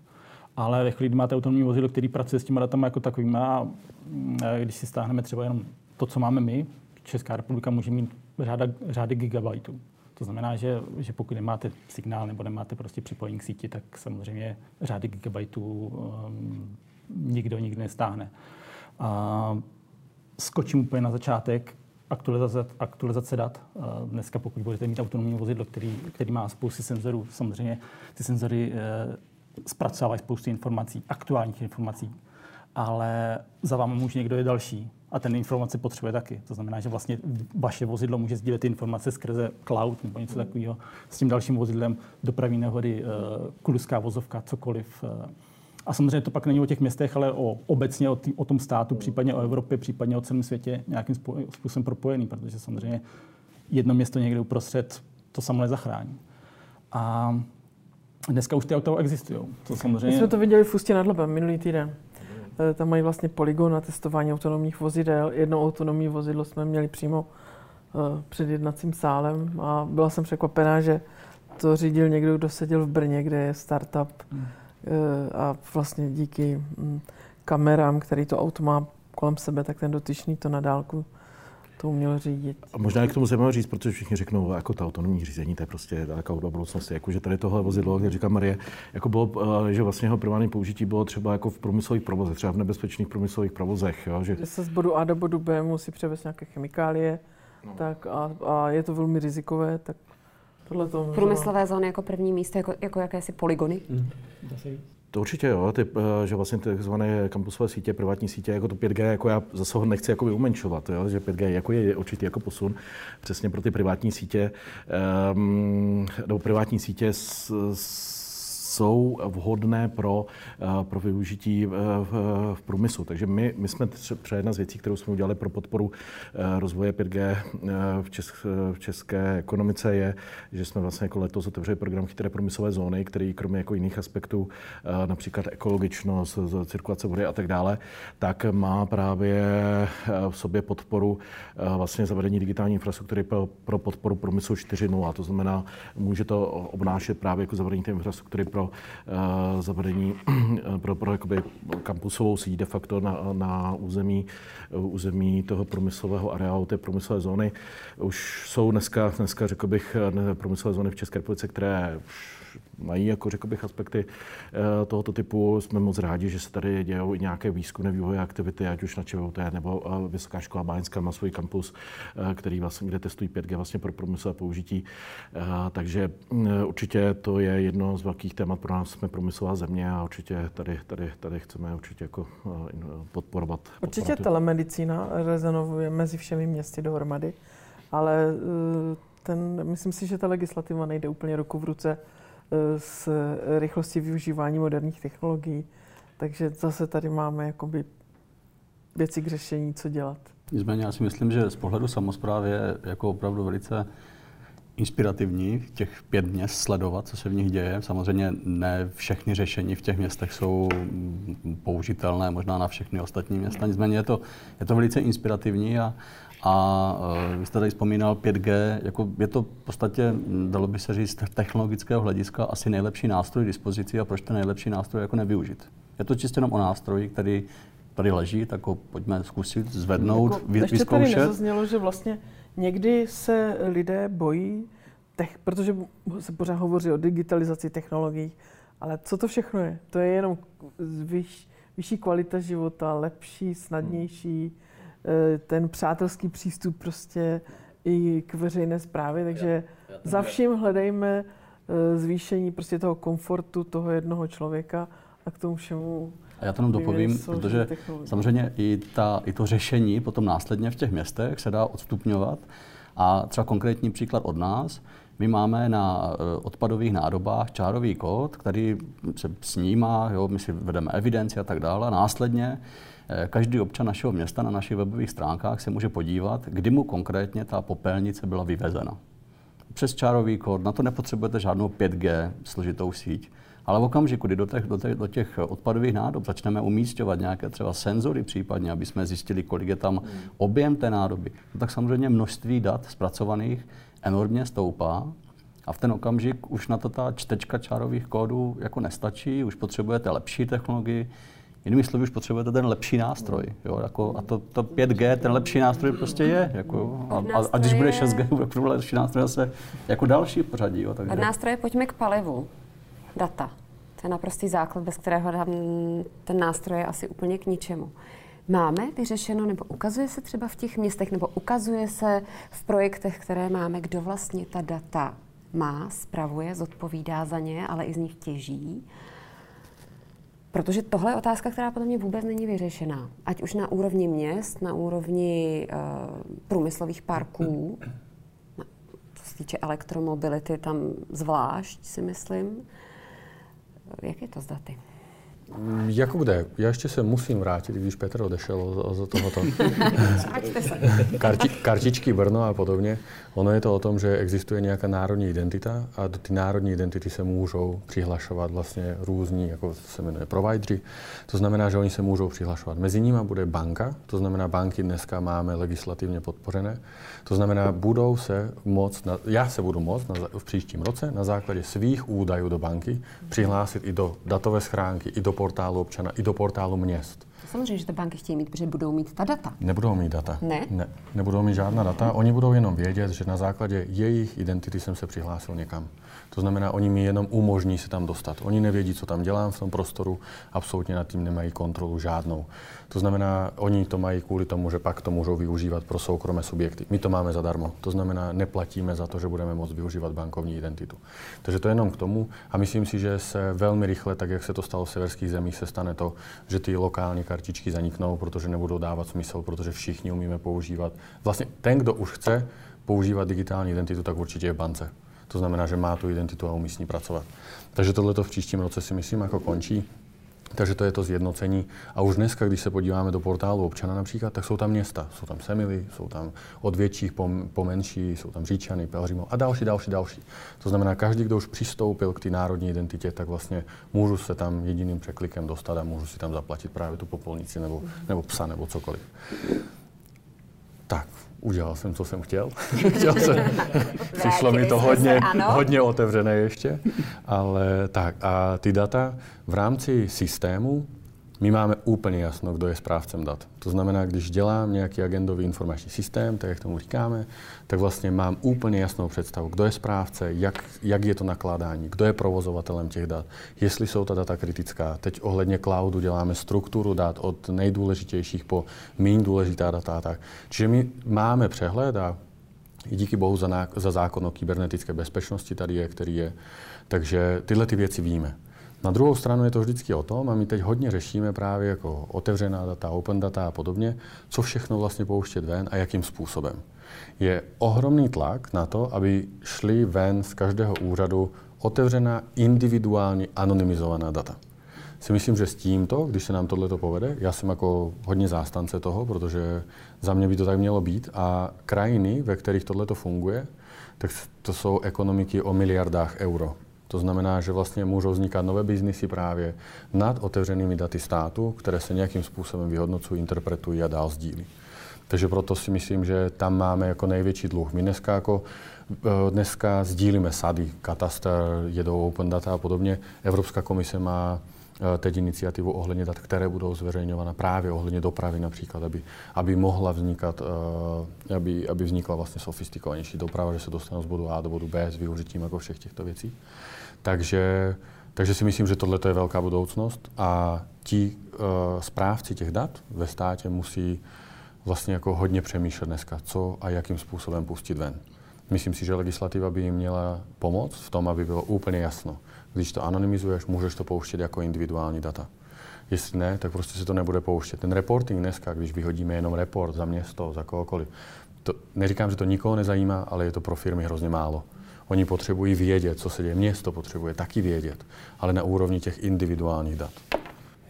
Ale ve chvíli, kdy máte autonomní vozidlo, který pracuje s těma datama jako takovými a mm, když si stáhneme třeba jenom to, co máme my, Česká republika může mít řáda, řády gigabajtů. To znamená, že, že pokud nemáte signál nebo nemáte prostě připojení k síti, tak samozřejmě řády gigabajtů um, nikdo nikdy nestáhne. A skočím úplně na začátek. Aktualizace, aktualizace dat. Dneska, pokud budete mít autonomní vozidlo, který, který má spousty senzorů, samozřejmě ty senzory eh, zpracovávají spoustu informací, aktuálních informací. ale za vámi může někdo je další a ten informace potřebuje taky. To znamená, že vlastně vaše vozidlo může sdílet informace skrze cloud nebo něco takového s tím dalším vozidlem, dopravní nehody, eh, kuluská vozovka, cokoliv. Eh. A samozřejmě to pak není o těch městech, ale o, obecně o, tý, o tom státu, případně o Evropě, případně o celém světě nějakým způsobem propojený, protože samozřejmě jedno město někde uprostřed to samo nezachrání. A dneska už ty auta existují. To samozřejmě... My jsme to viděli v Ústě nad Labem minulý týden. Tam mají vlastně poligon na testování autonomních vozidel. Jedno autonomní vozidlo jsme měli přímo eh, před jednacím sálem a byla jsem překvapená, že to řídil někdo, kdo seděl v Brně, kde je startup hmm. Eh, a vlastně díky hm, kamerám, který to auto má kolem sebe, tak ten dotyčný to na dálku to uměl řídit. A možná i k tomu se mohli říct, protože všichni řeknou, jako ta autonomní řízení, to je prostě taková do budoucnosti. Jako, že tady tohle vozidlo, jak říká Marie, jako bylo, eh, že vlastně jeho první použití bylo třeba jako v průmyslových provozech, třeba v nebezpečných průmyslových provozech. Jo, že... že se z bodu A do bodu B musí převést nějaké chemikálie, no. tak a, a, je to velmi rizikové, tak tohle to... Průmyslové zóny jako první místo, jako, jako jakési poligony? Mm. To určitě jo, ty, eh, že vlastně takzvané kampusové sítě, privátní sítě, jako to 5G, jako já zase ho nechci jako umenšovat, jo, že 5G jako je určitě jako posun přesně pro ty privátní sítě, um, nebo privátní sítě s, s jsou vhodné pro, eh, pro využití v, v, v průmyslu. Takže my, my jsme třeba jedna z věcí, kterou jsme udělali pro podporu eh, rozvoje 5G eh, v, česk, v české ekonomice, je, že jsme vlastně jako letos otevřeli program Chytré průmyslové zóny, který kromě jako jiných aspektů, například ekologičnost, cirkulace vody a tak dále, tak má právě v sobě podporu vlastně zavedení digitální infrastruktury pro, pro podporu průmyslu 4.0. To znamená, může to obnášet právě jako zavedení té infrastruktury pro uh, zavedení pro, pro jakoby kampusovou síť de facto na, na území, uh, území toho průmyslového areálu, té průmyslové zóny. Už jsou dneska, dneska řekl bych, ne, průmyslové zóny v České republice, které mají, jako řekl bych, aspekty eh, tohoto typu. Jsme moc rádi, že se tady dějou i nějaké výzkumné vývoje aktivity, ať už na ČVUT nebo eh, Vysoká škola Báňská má svůj kampus, eh, který vlastně, kde testují 5G vlastně pro průmyslové použití. Takže určitě to je jedno z velkých témat pro nás. Jsme průmyslová země a určitě tady, tady, tady chceme určitě jako podporovat. Určitě podporovat. telemedicína rezonovuje mezi všemi městy dohromady, ale ten, myslím si, že ta legislativa nejde úplně ruku v ruce s rychlostí využívání moderních technologií. Takže zase tady máme jakoby věci k řešení, co dělat. Nicméně já si myslím, že z pohledu samozprávy je jako opravdu velice inspirativní těch pět měst sledovat, co se v nich děje. Samozřejmě ne všechny řešení v těch městech jsou použitelné možná na všechny ostatní města, nicméně je to, je to velice inspirativní a, a uh, vy jste tady vzpomínal 5G, jako je to v podstatě, dalo by se říct, technologického hlediska asi nejlepší nástroj k dispozici a proč ten nejlepší nástroj jako nevyužít. Je to čistě jenom o nástroji, který tady leží, tak ho pojďme zkusit zvednout, jako, vy, ještě vyzkoušet. Ještě tady nezaznělo, že vlastně někdy se lidé bojí, tech, protože se pořád hovoří o digitalizaci technologií, ale co to všechno je? To je jenom vyš, vyšší kvalita života, lepší, snadnější, hmm Eh, ten přátelský přístup prostě i k veřejné zprávě, takže za vším hledejme eh, zvýšení prostě toho komfortu toho jednoho člověka a k tomu všemu a já to jenom dopovím, protože technologie. samozřejmě i, ta, i to řešení potom následně v těch městech se dá odstupňovat. A třeba konkrétní příklad od nás. My máme na eh, odpadových nádobách čárový kód, který se snímá, jo, my si vedeme evidenci a tak dále. A následně Eh, každý občan našeho města na našich webových stránkách se může podívat, kdy mu konkrétně ta popelnice byla vyvezena. Přes čárový kód, na to nepotřebujete žádnou 5G složitou síť. Ale v okamžiku, kdy do těch, do těch, do těch odpadových nádob začneme umístěvat nějaké třeba senzory případně, aby jsme zjistili, kolik je tam objem té nádoby, no tak samozřejmě množství dat zpracovaných enormně stoupá a v ten okamžik už na to ta čtečka čárových kódů jako nestačí, už potřebujete lepší technologii, Jinými slovy, už potřebujete ten lepší nástroj. Jo? Jako, a to, to 5G, ten lepší nástroj prostě je. Jako, a, a, a, když bude 6G, bude lepší nástroj zase jako další pořadí. Jo? Takže... Od nástroje pojďme k palivu. Data. To je naprostý základ, bez kterého ten nástroj je asi úplně k ničemu. Máme vyřešeno, nebo ukazuje se třeba v těch městech, nebo ukazuje se v projektech, které máme, kdo vlastně ta data má, spravuje, zodpovídá za ně, ale i z nich těží Protože tohle je otázka, která podle mě vůbec není vyřešená. Ať už na úrovni měst, na úrovni uh, průmyslových parků, co se týče elektromobility, tam zvlášť si myslím. Jak je to s daty? Jak bude? Já ještě se musím vrátit, když Petr odešel z tohoto. Karti, kartičky Brno a podobně. Ono je to o tom, že existuje nějaká národní identita a do ty národní identity se můžou přihlašovat vlastně různí, jako se jmenuje providery. To znamená, že oni se můžou přihlašovat. Mezi nimi bude banka, to znamená, banky dneska máme legislativně podpořené. To znamená, budou se moc, na, já se budu moct na, v příštím roce na základě svých údajů do banky přihlásit i do datové schránky, i do portálu občana, i do portálu měst. Samozřejmě, že to banky chtějí mít, protože budou mít ta data. Nebudou mít data. Ne? ne? Nebudou mít žádná data. Oni budou jenom vědět, že na základě jejich identity jsem se přihlásil někam. To znamená, oni mi jenom umožní se tam dostat. Oni nevědí, co tam dělám v tom prostoru, absolutně nad tím nemají kontrolu žádnou. To znamená, oni to mají kvůli tomu, že pak to můžou využívat pro soukromé subjekty. My to máme zadarmo. To znamená, neplatíme za to, že budeme moct využívat bankovní identitu. Takže to je jenom k tomu a myslím si, že se velmi rychle, tak jak se to stalo v severských zemích, se stane to, že ty lokální kartičky zaniknou, protože nebudou dávat smysl, protože všichni umíme používat. Vlastně ten, kdo už chce používat digitální identitu, tak určitě je v bance. To znamená, že má tu identitu a umí s ní pracovat. Takže tohle v příštím roce si myslím jako končí. Takže to je to zjednocení. A už dneska, když se podíváme do portálu občana například, tak jsou tam města. Jsou tam Semily, jsou tam od větších po, po menší, jsou tam Říčany, Pelřimo a další, další, další. To znamená, každý, kdo už přistoupil k té národní identitě, tak vlastně můžu se tam jediným překlikem dostat a můžu si tam zaplatit právě tu popolnici nebo, nebo psa nebo cokoliv. Tak, udělal jsem, co jsem chtěl. chtěl jsem. Přišlo mi to hodně, hodně otevřené ještě. Ale tak, a ty data v rámci systému my máme úplně jasno, kdo je správcem dat. To znamená, když dělám nějaký agendový informační systém, tak jak tomu říkáme, tak vlastně mám úplně jasnou představu, kdo je správce, jak, jak je to nakládání, kdo je provozovatelem těch dat, jestli jsou ta data kritická. Teď ohledně cloudu děláme strukturu dat od nejdůležitějších po méně důležitá data. Tak. Čiže my máme přehled a díky bohu za, za zákon o kybernetické bezpečnosti tady je, který je. Takže tyhle ty věci víme. Na druhou stranu je to vždycky o tom, a my teď hodně řešíme právě jako otevřená data, open data a podobně, co všechno vlastně pouštět ven a jakým způsobem. Je ohromný tlak na to, aby šli ven z každého úřadu otevřená, individuální, anonymizovaná data. Si myslím, že s tímto, když se nám tohle povede, já jsem jako hodně zástance toho, protože za mě by to tak mělo být a krajiny, ve kterých tohle funguje, tak to jsou ekonomiky o miliardách euro. To znamená, že vlastně můžou vznikat nové biznisy právě nad otevřenými daty státu, které se nějakým způsobem vyhodnocují, interpretují a dál sdílí. Takže proto si myslím, že tam máme jako největší dluh. My dneska jako eh, dneska sdílíme sady, katastr, jedou open data a podobně. Evropská komise má eh, teď iniciativu ohledně dat, které budou zveřejňována právě ohledně dopravy například, aby, aby mohla vznikat, uh, aby, aby vznikla vlastně sofistikovanější doprava, že se dostanou z bodu A do bodu B s využitím jako všech těchto věcí. Takže, takže si myslím, že tohle je velká budoucnost a ti uh, správci těch dat ve státě musí vlastně jako hodně přemýšlet dneska, co a jakým způsobem pustit ven. Myslím si, že legislativa by jim měla pomoct v tom, aby bylo úplně jasno. Když to anonymizuješ, můžeš to pouštět jako individuální data. Jestli ne, tak prostě se to nebude pouštět. Ten reporting dneska, když vyhodíme jenom report za město, za kohokoliv, to, neříkám, že to nikoho nezajímá, ale je to pro firmy hrozně málo. Oni potřebují vědět, co se děje. Město potřebuje taky vědět, ale na úrovni těch individuálních dat.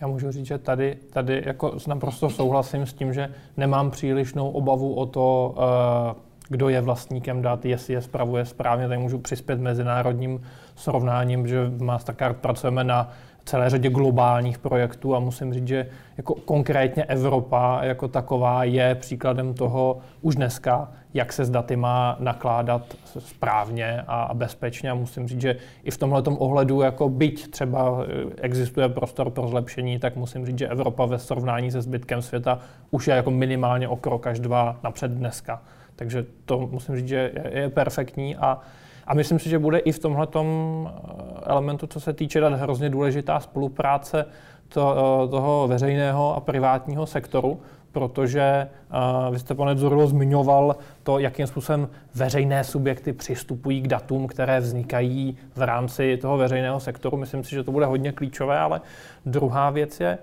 Já můžu říct, že tady, tady jako naprosto souhlasím s tím, že nemám přílišnou obavu o to, uh, kdo je vlastníkem dat, jestli je spravuje správně, tak můžu přispět mezinárodním srovnáním, že v Mastercard pracujeme na celé řadě globálních projektů a musím říct, že jako konkrétně Evropa jako taková je příkladem toho už dneska, jak se s daty má nakládat správně a bezpečně. A musím říct, že i v tomhle ohledu, jako byť třeba existuje prostor pro zlepšení, tak musím říct, že Evropa ve srovnání se zbytkem světa už je jako minimálně o krok až dva napřed dneska. Takže to musím říct, že je perfektní a a myslím si, že bude i v tomhle eh, elementu, co se týče dat, hrozně důležitá spolupráce to, eh, toho veřejného a privátního sektoru, protože uh, vy jste, pane Dzurlo, zmiňoval to, jakým způsobem veřejné subjekty přistupují k datům, které vznikají v rámci toho veřejného sektoru. Myslím si, že to bude hodně klíčové, ale druhá věc je,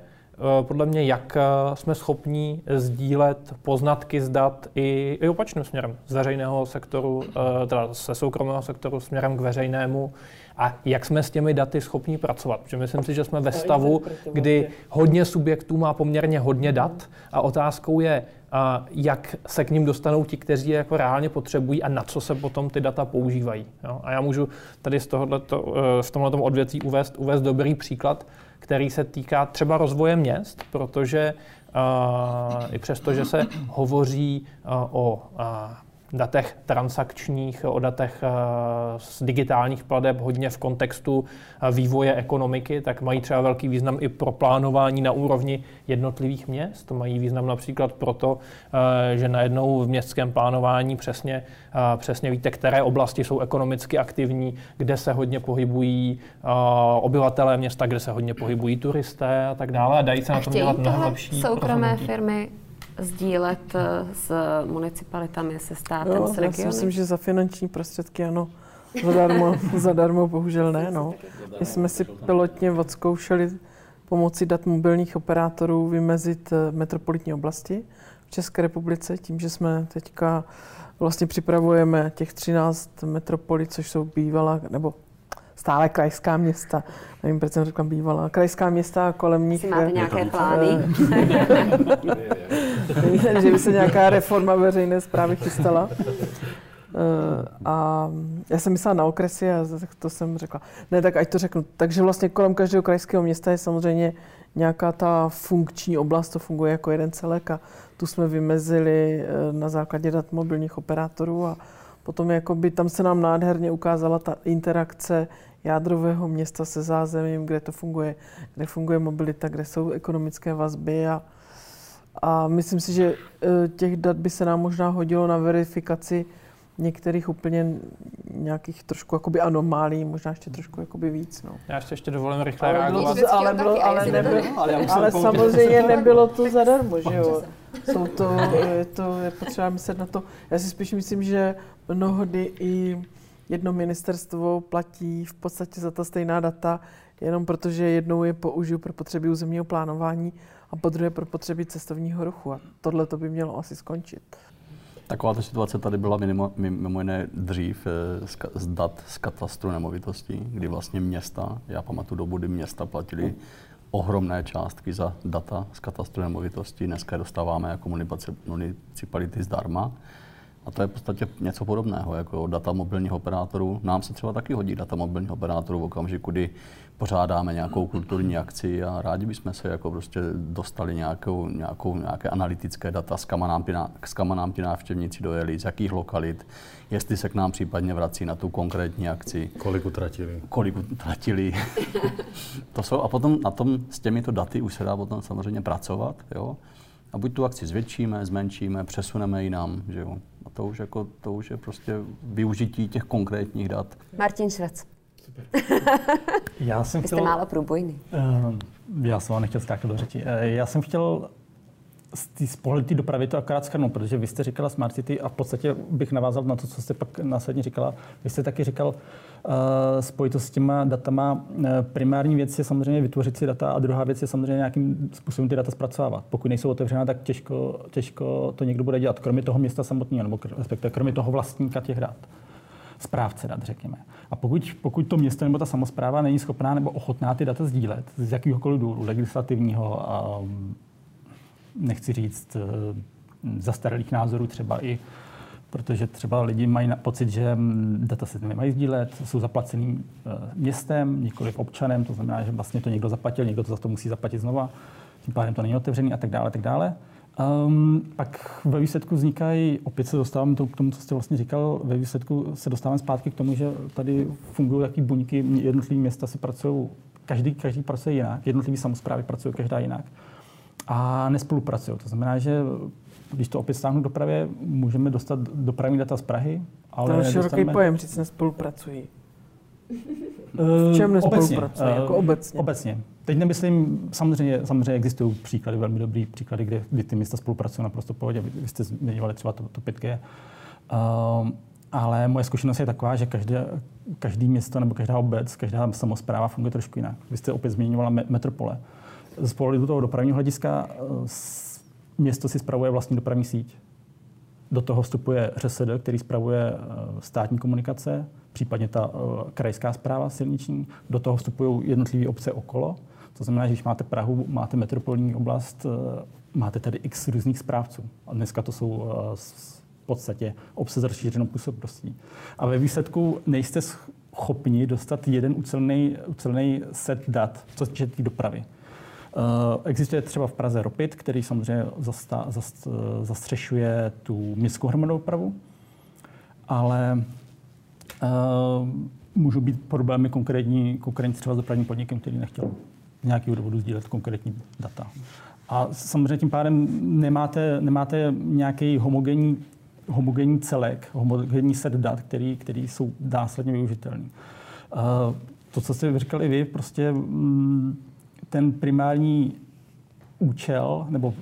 podle mě, jak eh, jsme schopni sdílet poznatky z dat i, i opačným směrem, z veřejného sektoru, eh, teda se soukromého sektoru směrem k veřejnému a jak jsme s těmi daty schopni pracovat. Protože myslím si, že jsme ve stavu, kdy hodně subjektů má poměrně hodně dat a otázkou je, jak se k ním dostanou ti, kteří je jako reálně potřebují a na co se potom ty data používají. Jo? A já můžu tady z, tohoto, z tomhle odvětví uvést, uvést dobrý příklad, který se týká třeba rozvoje měst, protože uh, i přesto, že se hovoří uh, o uh, datech transakčních, o datech eh, z digitálních pladeb hodně v kontextu eh, vývoje ekonomiky, tak mají třeba velký význam i pro plánování na úrovni jednotlivých měst. Mají význam například proto, eh, že najednou v městském plánování přesně, přesně víte, které oblasti jsou ekonomicky aktivní, kde se hodně pohybují obyvatelé města, kde se hodně pohybují turisté a tak dále. A dají se na tom dělat mnohem lepší soukromé firmy sdílet eh, s municipalitami, se státem, jo, s regiony? Já si myslím, že za finanční prostředky ano. Zadarmo, zadarmo bohužel ne. No. My jsme si pilotně odzkoušeli pomocí dat mobilních operátorů vymezit eh, metropolitní oblasti v České republice tím, že jsme teďka vlastně připravujeme těch 13 metropolí, což jsou bývalá, nebo stále krajská města. Nevím, proč jsem řekla bývalá. Krajská města a kolem nich... máte nějaké plány? že by se nějaká reforma veřejné zprávy chystala. Uh, a já jsem myslela na okresy a to jsem řekla. Ne, tak ať to řeknu. Takže vlastně kolem každého krajského města je samozřejmě nějaká ta funkční oblast, to funguje jako jeden celek a tu jsme vymezili uh, na základě dat mobilních operátorů a potom jakoby tam se nám nádherně ukázala ta interakce jádrového města se zázemím, kde to funguje, kde funguje mobilita, kde jsou ekonomické vazby a, a myslím si, že e, těch dat by se nám možná hodilo na verifikaci některých úplně nějakých trošku jakoby anomálí, možná ještě trošku jakoby víc. No. Já ještě, ještě dovolím rychle ale reagovat. Bylo, ale, bylo, ale, nebylo, ale, ale samozřejmě nebylo to zadarmo, že jo. Jsou to, je, to, je potřeba myslet na to. Já si spíš myslím, že mnohdy i jedno ministerstvo platí v podstatě za ta stejná data, jenom protože jednou je použiju pro potřeby územního plánování a po druhé pro potřeby cestovního ruchu. A tohle to by mělo asi skončit. Taková ta situace tady byla mimo, mimo jiné dřív eh, z, z dat z katastru nemovitostí, kdy vlastně města, já pamatuju dobu, kdy města platili ohromné částky za data z katastru nemovitostí. Dneska je dostáváme jako municipality zdarma. A to je v podstatě něco podobného, jako data mobilních operátorů. Nám se třeba taky hodí data mobilních operátorů v okamžiku, kdy pořádáme nějakou kulturní akci a rádi bychom se jako prostě dostali nějakou, nějakou, nějaké analytické data, s kam, nám ty, s kam nám ty návštěvníci dojeli, z jakých lokalit, jestli se k nám případně vrací na tu konkrétní akci. Kolik utratili. Kolik utratili. to jsou, a potom na tom s těmito daty už se dá potom samozřejmě pracovat. Jo? A buď tu akci zvětšíme, zmenšíme, přesuneme jinam. Že jo? A to už, jako, to už je prostě využití těch konkrétních dat. Martin Švec. Já jsem Vy jste chtěl, málo průbojný. Uh, já jsem vám nechtěl skákat do řeči. Uh, já jsem chtěl z, tý, z pohledu té dopravy to akorát schrnout, protože vy jste říkala Smart City a v podstatě bych navázal na to, co jste pak následně říkala. Vy jste taky říkal uh, spojitost s těma datama. Uh, primární věc je samozřejmě vytvořit si data a druhá věc je samozřejmě nějakým způsobem ty data zpracovávat. Pokud nejsou otevřená, tak těžko, těžko to někdo bude dělat, kromě toho města samotného, nebo respektive kromě toho vlastníka těch dat správce dat, řekněme. A pokud, pokud to město nebo ta samozpráva není schopná nebo ochotná ty data sdílet z jakýhokoliv důvodu, legislativního, a, nechci říct eh, zastaralých názorů třeba i protože třeba lidi mají pocit, že mm, data se nemají sdílet, jsou zaplacený eh, městem, nikoli občanem, to znamená, že vlastně to někdo zaplatil, někdo to za to musí zaplatit znova, tím pádem to není otevřený a tak dále, tak dále. Um, pak ve výsledku vznikají, opět se dostávám k tomu, co jste vlastně říkal, ve výsledku se dostávám zpátky k tomu, že tady fungují jaký buňky, jednotlivé města si pracují, každý, každý pracuje jinak, jednotlivé samozprávy pracují každá jinak a nespolupracují. To znamená, že když to opět stáhnu dopravě, můžeme dostat dopravní data z Prahy, ale To je široký pojem, říct nespolupracují. V čem Eh, nespolupracuje? eh, Jako obecně? Obecně. Teď nemyslím, samozřejmě, samozřejmě existují příklady, velmi dobrý příklady, kde, kdy ty města spolupracují naprosto pohodě. Vy, vy jste zmiňovali třeba to, to 5G. Um, ale moje zkušenost je taková, že každé, každý město nebo každá obec, každá samozpráva funguje trošku jinak. Vy jste opět zmiňovala me- metropole. Z pohledu toho dopravního hlediska eh, město si spravuje vlastní dopravní síť. Do toho vstupuje ŘSD, který spravuje eh, státní komunikace, případně ta eh, krajská zpráva silniční. Do toho vstupují jednotlivé obce okolo. To znamená, že když máte Prahu, máte metropolní oblast, eh, máte tady x různých správců. A dneska to jsou v podstatě obce s rozšířenou působností. A ve výsledku nejste schopni dostat jeden ucelený, ucelený set dat, co se týče té dopravy. Uh, Existuje třeba v Praze Ropit, který samozřejmě zasta, zast, uh, zastřešuje tu městskou hromadnou dopravu, ale uh, můžou být problémy konkrétní, konkrétní třeba s dopravním podnikem, který nechtěl z nějakého důvodu sdílet konkrétní data. A samozřejmě tím pádem nemáte, nemáte nějaký homogenní, homogenní celek, homogenní set dat, který, který jsou následně využitelný. Uh, to, co jste říkali vy, prostě mm, ten primární účel nebo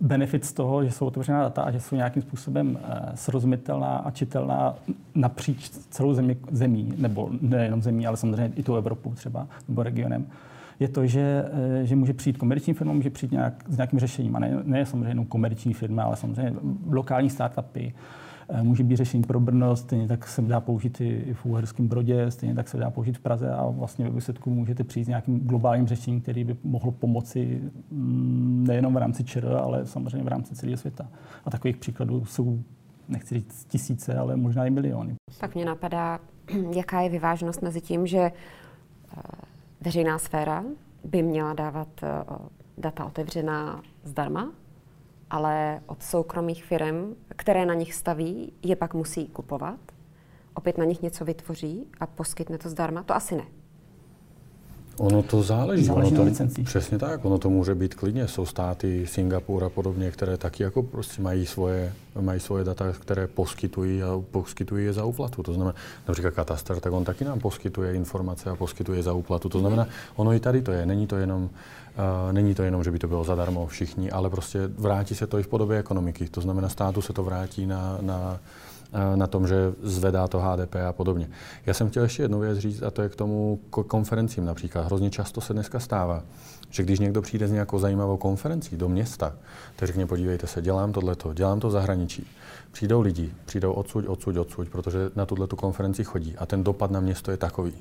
benefit z toho, že jsou otevřená data a že jsou nějakým způsobem eh, srozumitelná a čitelná napříč celou zemi, zemí, nebo nejenom zemí, ale samozřejmě i tu Evropu třeba, nebo regionem, je to, že, eh, že může přijít komerční firma, může přijít nějak, s nějakým řešením. A ne, ne samozřejmě komerční firma, ale samozřejmě lokální startupy, může být řešení pro Brno, stejně tak se dá použít i v Uherském Brodě, stejně tak se dá použít v Praze a vlastně ve výsledku můžete přijít s nějakým globálním řešením, který by mohlo pomoci mm, nejenom v rámci ČR, ale samozřejmě v rámci celého světa. A takových příkladů jsou, nechci říct tisíce, ale možná i miliony. Tak mě napadá, jaká je vyváženost mezi tím, že eh, veřejná sféra by měla dávat eh, data otevřená zdarma, ale od soukromých firm, které na nich staví, je pak musí kupovat, opět na nich něco vytvoří a poskytne to zdarma? To asi ne. Ono to záleží. Záleží ono na to, licencích. přesně tak, ono to může být klidně. Jsou státy, Singapur a podobně, které taky jako prostě mají svoje, mají svoje data, které poskytují a poskytují je za úplatu. To znamená, například katastr, tak on taky nám poskytuje informace a poskytuje za úplatu. To znamená, ono i tady to je. Není to jenom, uh, není to jenom, že by to bylo zadarmo všichni, ale prostě vrátí se to i v podobě ekonomiky. To znamená, státu se to vrátí na, na na tom, že zvedá to HDP a podobně. Já jsem chtěl ještě jednu věc říct, a to je k tomu ko- konferencím například. Hrozně často se dneska stává, že když někdo přijde s nějakou zajímavou konferencí do města, tak řekne, podívejte se, dělám tohleto, dělám to v zahraničí. Přijdou lidi, přijdou odsud, odsud, odsud, protože na tuhle tu konferenci chodí a ten dopad na město je takový.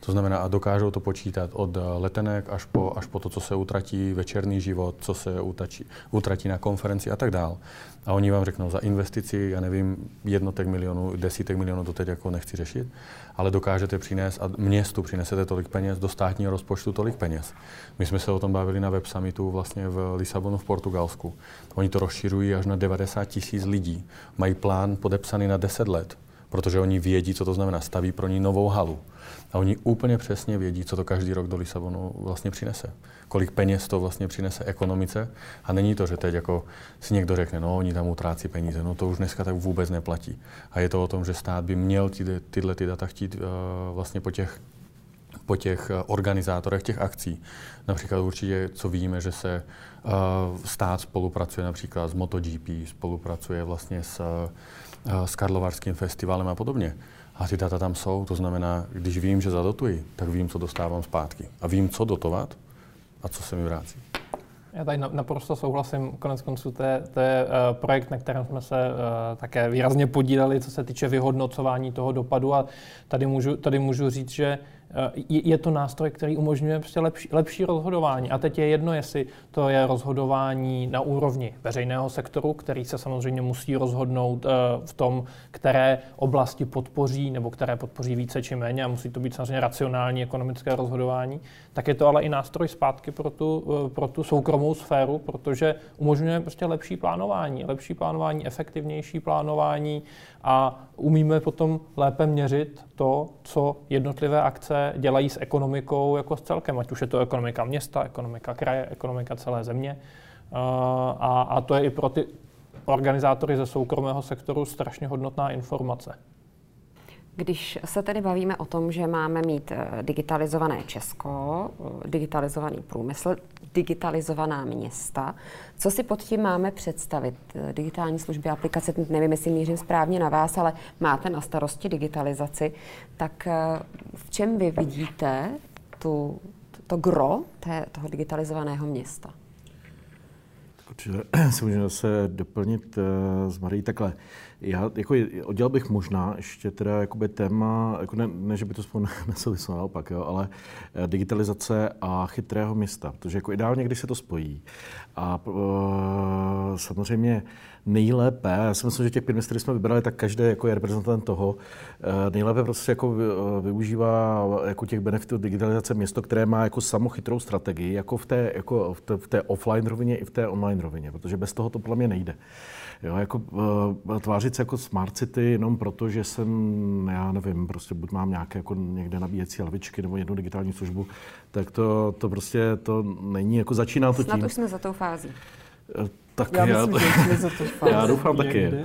To znamená, a dokážou to počítat od eh, letenek až po, až po to, co se utratí večerný život, co se utratí, utratí na konferenci a tak dál. A oni vám řeknou za investici, já nevím, jednotek milionů, desítek milionů to teď jako nechci řešit, ale dokážete přinést a městu přinesete tolik peněz, do státního rozpočtu tolik peněz. My jsme se o tom bavili na web summitu vlastně v Lisabonu v Portugalsku. Oni to rozšiřují až na 90 tisíc lidí. Mají plán podepsaný na 10 let, protože oni vědí, co to znamená. Staví pro ní novou halu. A oni úplně přesně vědí, co to každý rok do Lisabonu vlastně přinese. Kolik peněz to vlastně přinese ekonomice. A není to, že teď jako si někdo řekne, no oni tam utrácí peníze, no to už dneska tak vůbec neplatí. A je to o tom, že stát by měl ty, tyhle ty data chtít uh, vlastně po těch po těch eh, organizátorech těch akcí. Například určitě, co víme, že se uh, stát spolupracuje například s MotoGP, spolupracuje vlastně s, uh, s Karlovarským festivalem a podobně. A ty data tam jsou, to znamená, když vím, že zadotuji, tak vím, co dostávám zpátky. A vím, co dotovat a co se mi vrátí. Já tady naprosto souhlasím. Konec konců to je, to je uh, projekt, na kterém jsme se uh, také výrazně podíleli, co se týče vyhodnocování toho dopadu. A tady můžu, tady můžu říct, že je, to nástroj, který umožňuje prostě lepší, lepší rozhodování. A teď je jedno, jestli to je rozhodování na úrovni veřejného sektoru, který se samozřejmě musí rozhodnout uh, v tom, které oblasti podpoří nebo které podpoří více či méně a musí to být samozřejmě racionální ekonomické rozhodování, tak je to ale i nástroj zpátky pro tu, uh, pro tu soukromou sféru, protože umožňuje prostě lepší plánování, lepší plánování, efektivnější plánování a umíme potom lépe měřit to, co jednotlivé akce dělají s ekonomikou jako s celkem, ať už je to ekonomika města, ekonomika kraje, ekonomika celé země. A, a to je i pro ty organizátory ze soukromého sektoru strašně hodnotná informace. Když se tedy bavíme o tom, že máme mít eh, digitalizované Česko, eh, digitalizovaný průmysl, digitalizovaná města, co si pod tím máme představit? Eh, digitální služby, aplikace, nevím, jestli mířím správně na vás, ale máte na starosti digitalizaci, tak v čem vy vidíte tu, to gro té, toho digitalizovaného města? Určitě si můžeme zase doplnit uh, z Marí takhle. Já jako oddělal bych možná ještě teda jakoby téma, jako ne, ne, že by to spolu nesouvislo naopak, jo, ale eh, digitalizace a chytrého města, protože jako ideálně, když se to spojí. A uh, samozřejmě nejlépe, já si myslím, že těch pět které jsme vybrali, tak každý jako je reprezentant toho, uh, nejlépe prostě jako využívá jako těch benefitů digitalizace město, které má jako samochytrou strategii, jako v té, jako v té, v té offline rovině i v té online rovině, protože bez toho to podle mě nejde. Jo, jako uh, tvářit se jako smart city jenom proto, že jsem, já nevím, prostě buď mám nějaké jako někde nabíjecí lavičky nebo jednu digitální službu, tak to, to prostě to není, jako začíná to Snad tím. už jsme za tou fází. Tak Já já, myslím, že jsme za to já doufám taky. No,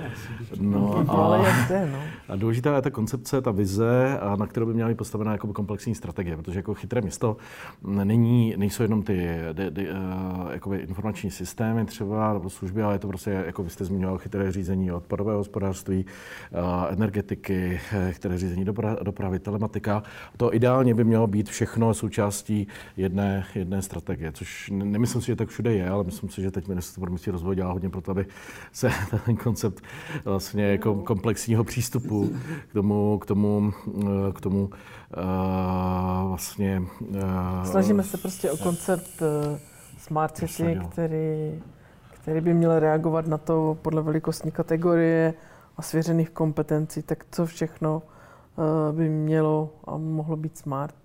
No, ale jak jde, no. a důležitá je ta koncepce, ta vize, a na kterou by měla být postavená jako komplexní strategie, protože jako chytré město není, nejsou jenom ty de, de, uh, informační systémy třeba nebo služby, ale je to prostě, jako vy jste zmiňoval, chytré řízení odpadového hospodářství, uh, energetiky, eh, chytré řízení dobra, dopravy, telematika. To ideálně by mělo být všechno součástí jedné, jedné strategie, což nemyslím si, že tak všude je, ale myslím si, že teď ministerstvo pro rozvoj dělá hodně pro to, aby se ten koncept vlastně jako komplexního přístupu k tomu, k tomu, eh, k tomu uh, vlastně... Uh, Snažíme se prostě o koncept uh, Smart City, který, který by měl reagovat na to podle velikostní kategorie a svěřených kompetencí, tak co všechno uh, by mělo a mohlo být smart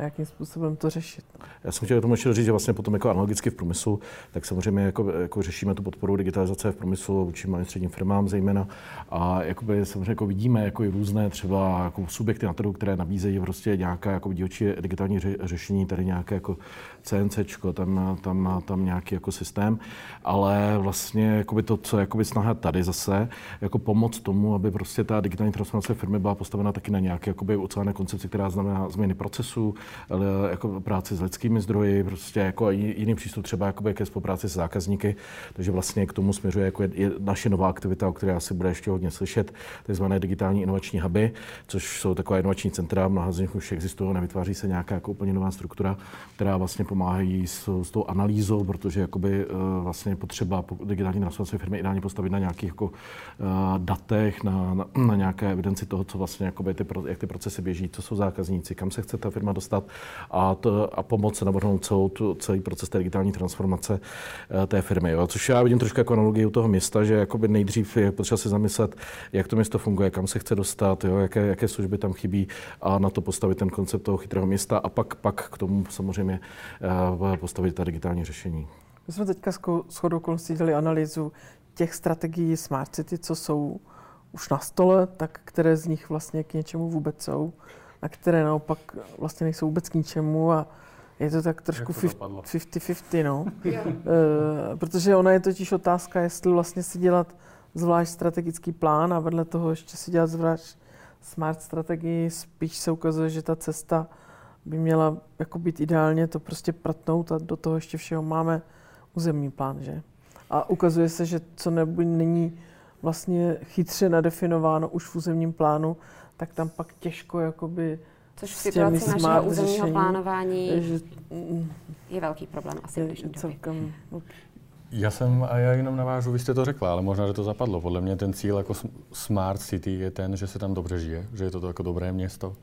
a jakým způsobem to řešit. Já jsem chtěl tomu ještě říct, že vlastně potom jako analogicky v průmyslu, tak samozřejmě jako, jako řešíme tu podporu digitalizace v průmyslu vůči malým středním firmám zejména. A jakoby samozřejmě jako vidíme jako i různé třeba jako subjekty na trhu, které nabízejí prostě nějaká jako dílčí digitální ře, řešení, tady nějaké jako CNC, tam, tam, tam nějaký jako systém, ale vlastně jakoby to, co je snaha tady zase, jako pomoc tomu, aby prostě ta digitální transformace firmy byla postavena taky na nějaké jakoby ucelené koncepci, která znamená změny procesů, jako práci s lidskými zdroji, prostě jako jiný přístup třeba jakoby ke spolupráci s zákazníky, takže vlastně k tomu směřuje jako je, je naše nová aktivita, o které asi bude ještě hodně slyšet, takzvané digitální inovační huby, což jsou taková inovační centra, mnoha z nich už existují, nevytváří se nějaká jako úplně nová struktura, která vlastně pomáhají s, s tou analýzou, protože jakoby uh, vlastně potřeba digitální transformace firmy ideálně postavit na nějakých jako uh, datech, na, na, na, nějaké evidenci toho, co vlastně jakoby ty, jak ty procesy běží, co jsou zákazníci, kam se chce ta firma dostat a, to, a pomoci navrhnout celou tu, celý proces té digitální transformace uh, té firmy. Jo. Což já vidím trošku jako analogii u toho města, že jakoby nejdřív je potřeba si zamyslet, jak to město funguje, kam se chce dostat, jo, jaké, jaké služby tam chybí a na to postavit ten koncept toho chytrého města a pak, pak k tomu samozřejmě postavit ta digitální řešení. My jsme teďka s chodou okolností dělali analýzu těch strategií Smart City, co jsou už na stole, tak které z nich vlastně k něčemu vůbec jsou a které naopak vlastně nejsou vůbec k ničemu a je to tak trošku 50-50, no. e, protože ona je totiž otázka, jestli vlastně si dělat zvlášť strategický plán a vedle toho ještě si dělat zvlášť smart strategii. Spíš se ukazuje, že ta cesta by měla jako být ideálně to prostě pratnout a do toho ještě všeho máme územní plán, že? A ukazuje se, že co nebo není vlastně chytře nadefinováno už v územním plánu, tak tam pak těžko jakoby Což v situaci našeho územního řešení, plánování že, je velký problém asi je, celkem, já jsem, a já jenom navážu, vy jste to řekla, ale možná, že to zapadlo. Podle mě ten cíl jako Smart City je ten, že se tam dobře žije, že je to, to jako dobré město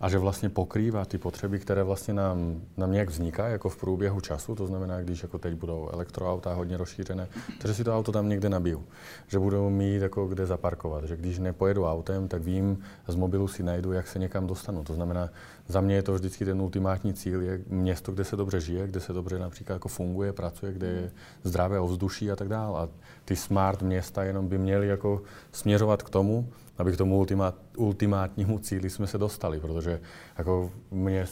a že vlastně pokrývá ty potřeby, které vlastně nám, nám nějak vznikají jako v průběhu času, to znamená, když jako teď budou elektroauta hodně rozšířené, takže si to auto tam někde nabiju, že budou mít jako kde zaparkovat, že když nepojedu autem, tak vím, z mobilu si najdu, jak se někam dostanu. To znamená, za mě je to vždycky ten ultimátní cíl, je město, kde se dobře žije, kde se dobře například jako funguje, pracuje, kde je zdravý právě o vzduší a tak dále. A ty smart města jenom by měly jako směřovat k tomu, aby k tomu ultimát, ultimátnímu cíli jsme se dostali, protože jako mě,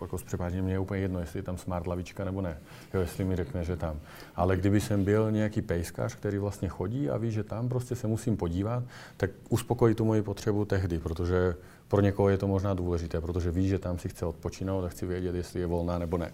jako s mě je úplně jedno, jestli je tam smart lavička nebo ne, jo, jestli mi řekne, že tam. Ale kdyby jsem byl nějaký pejskař, který vlastně chodí a ví, že tam prostě se musím podívat, tak uspokojí tu moji potřebu tehdy, protože pro někoho je to možná důležité, protože ví, že tam si chce odpočinout a chci vědět, jestli je volná nebo ne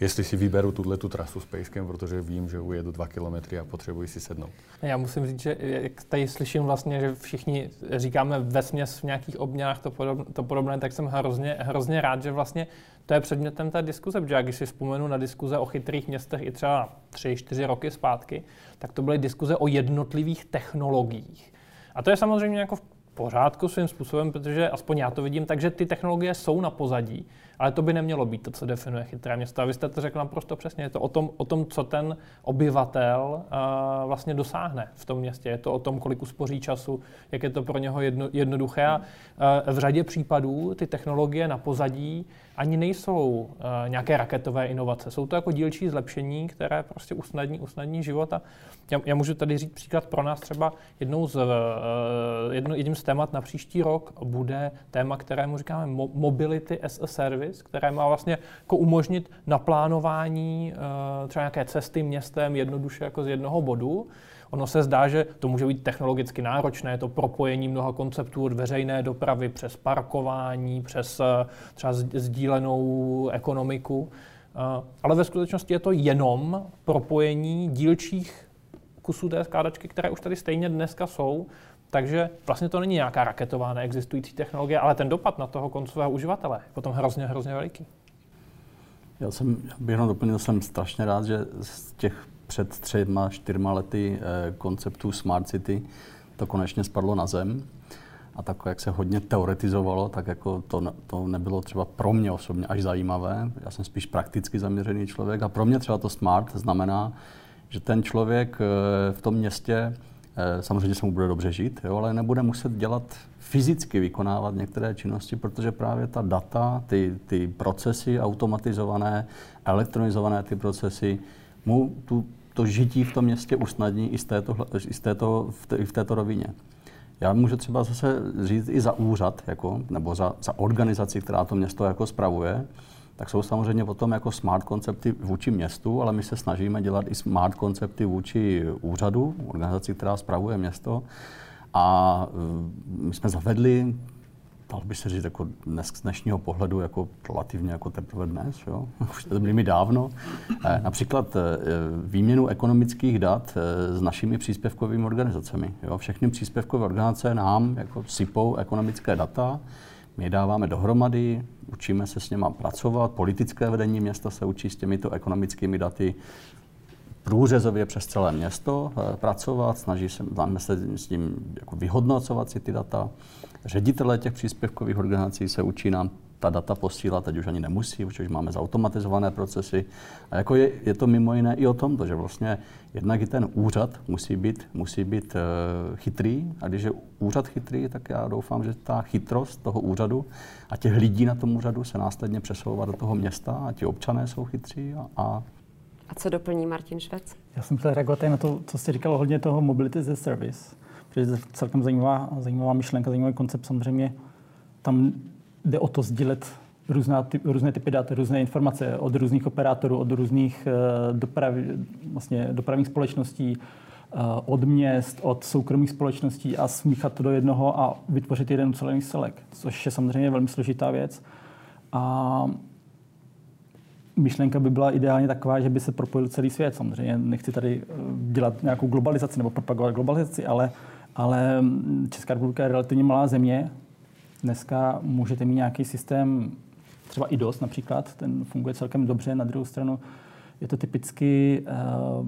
jestli si vyberu tuhle tu trasu s pejskem, protože vím, že ujedu dva kilometry a potřebuji si sednout. Já musím říct, že jak tady slyším vlastně, že všichni říkáme ve směs v nějakých obměnách to, podobné, to podobné, tak jsem hrozně, hrozně rád, že vlastně to je předmětem té diskuze, protože když si vzpomenu na diskuze o chytrých městech i třeba tři, čtyři roky zpátky, tak to byly diskuze o jednotlivých technologiích. A to je samozřejmě jako v pořádku svým způsobem, protože aspoň já to vidím, takže ty technologie jsou na pozadí, ale to by nemělo být to, co definuje chytré město. A vy jste to řekl naprosto přesně. Je to o tom, o tom co ten obyvatel uh, vlastně dosáhne v tom městě. Je to o tom, kolik uspoří času, jak je to pro něho jedno, jednoduché. A uh, v řadě případů ty technologie na pozadí ani nejsou uh, nějaké raketové inovace. Jsou to jako dílčí zlepšení, které prostě usnadní, usnadní život. A já, já můžu tady říct příklad pro nás třeba jednou z, uh, jedno, jedním z témat na příští rok bude téma, kterému říkáme Mobility as a Service, které má vlastně jako umožnit naplánování uh, třeba nějaké cesty městem jednoduše jako z jednoho bodu. Ono se zdá, že to může být technologicky náročné, to propojení mnoha konceptů od veřejné dopravy přes parkování, přes třeba sdílenou ekonomiku. Ale ve skutečnosti je to jenom propojení dílčích kusů té skládačky, které už tady stejně dneska jsou. Takže vlastně to není nějaká raketová neexistující technologie, ale ten dopad na toho koncového uživatele je potom hrozně, hrozně veliký. Já jsem, já bych jenom doplnil, jsem strašně rád, že z těch před třema, čtyřma lety eh, konceptů Smart City to konečně spadlo na zem. A tak, jak se hodně teoretizovalo, tak jako to, to nebylo třeba pro mě osobně až zajímavé. Já jsem spíš prakticky zaměřený člověk a pro mě třeba to smart znamená, že ten člověk eh, v tom městě eh, samozřejmě se mu bude dobře žít, jo, ale nebude muset dělat fyzicky vykonávat některé činnosti, protože právě ta data, ty, ty procesy automatizované, elektronizované ty procesy, mu tu, to žití v tom městě usnadní i, z této, i, z této, v, té, v této rovině. Já můžu třeba zase říct i za úřad, jako, nebo za, za organizaci, která to město jako spravuje, tak jsou samozřejmě potom jako smart koncepty vůči městu, ale my se snažíme dělat i smart koncepty vůči úřadu, organizaci, která spravuje město. A e, my jsme zavedli, dal by se říct, jako dnes, z dnešního pohledu jako relativně jako teprve dnes, jo? už to byli mi dávno, e, například e, výměnu ekonomických dat s našimi příspěvkovými organizacemi. Jo? Všechny příspěvkové organizace nám jako sypou ekonomické data, my je dáváme dohromady, učíme se s něma pracovat, politické vedení města se učí s těmito ekonomickými daty průřezově přes celé město eh, pracovat, snaží se, se s tím jako vyhodnocovat si ty data. Ředitelé těch příspěvkových organizací se učí nám ta data posílat, teď už ani nemusí, už máme zautomatizované procesy. A jako je, je to mimo jiné i o tom, že vlastně jednak i ten úřad musí být, musí být uh, chytrý a když je úřad chytrý, tak já doufám, že ta chytrost toho úřadu a těch lidí na tom úřadu se následně přesouvá do toho města a ti občané jsou chytří a, a a co doplní Martin Švec? Já jsem chtěl reagovat na to, co jste říkal hodně toho mobility as a service, protože je celkem zajímavá, zajímavá myšlenka, zajímavý koncept. Samozřejmě tam jde o to sdílet různá typ, různé typy dat, různé informace od různých operátorů, od různých uh, doprav, vlastně dopravních společností, uh, od měst, od soukromých společností a smíchat to do jednoho a vytvořit jeden celý celek, což je samozřejmě velmi složitá věc. A myšlenka by byla ideálně taková, že by se propojil celý svět. Samozřejmě nechci tady eh, dělat nějakou globalizaci nebo propagovat globalizaci, ale, ale mm, Česká republika je relativně malá země, Dneska můžete mít nějaký systém, třeba i dost například, ten funguje celkem dobře. Na druhou stranu je to typicky, uh,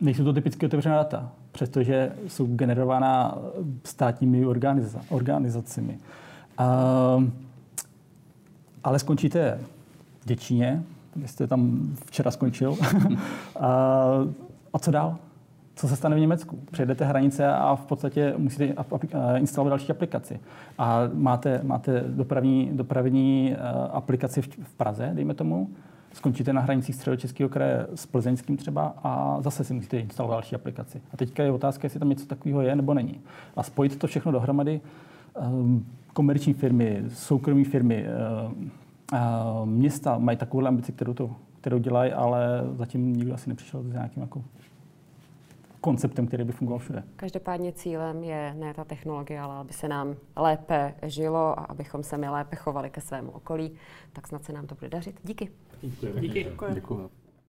nejsou to typicky otevřená data, přestože jsou generována státními organiza- organizacemi. Uh, ale skončíte v Děčíně, jste tam včera skončil. a co dál? Co se stane v Německu. Přejdete hranice a v podstatě musíte instalovat další aplikaci. A máte, máte dopravní, dopravní aplikaci v Praze, dejme tomu, skončíte na hranicích středočeského kraje s plzeňským třeba a zase si musíte instalovat další aplikaci. A teďka je otázka, jestli tam něco takového je nebo není. A spojit to všechno dohromady, um, komerční firmy, soukromé firmy, města mají takovou ambici, kterou, to, kterou dělají, ale zatím nikdo asi nepřišel s nějakým jako konceptem, který by fungoval všude. Každopádně cílem je ne ta technologie, ale aby se nám lépe žilo a abychom se my lépe chovali ke svému okolí, tak snad se nám to bude dařit. Díky. Díky. Díky. Děkuji.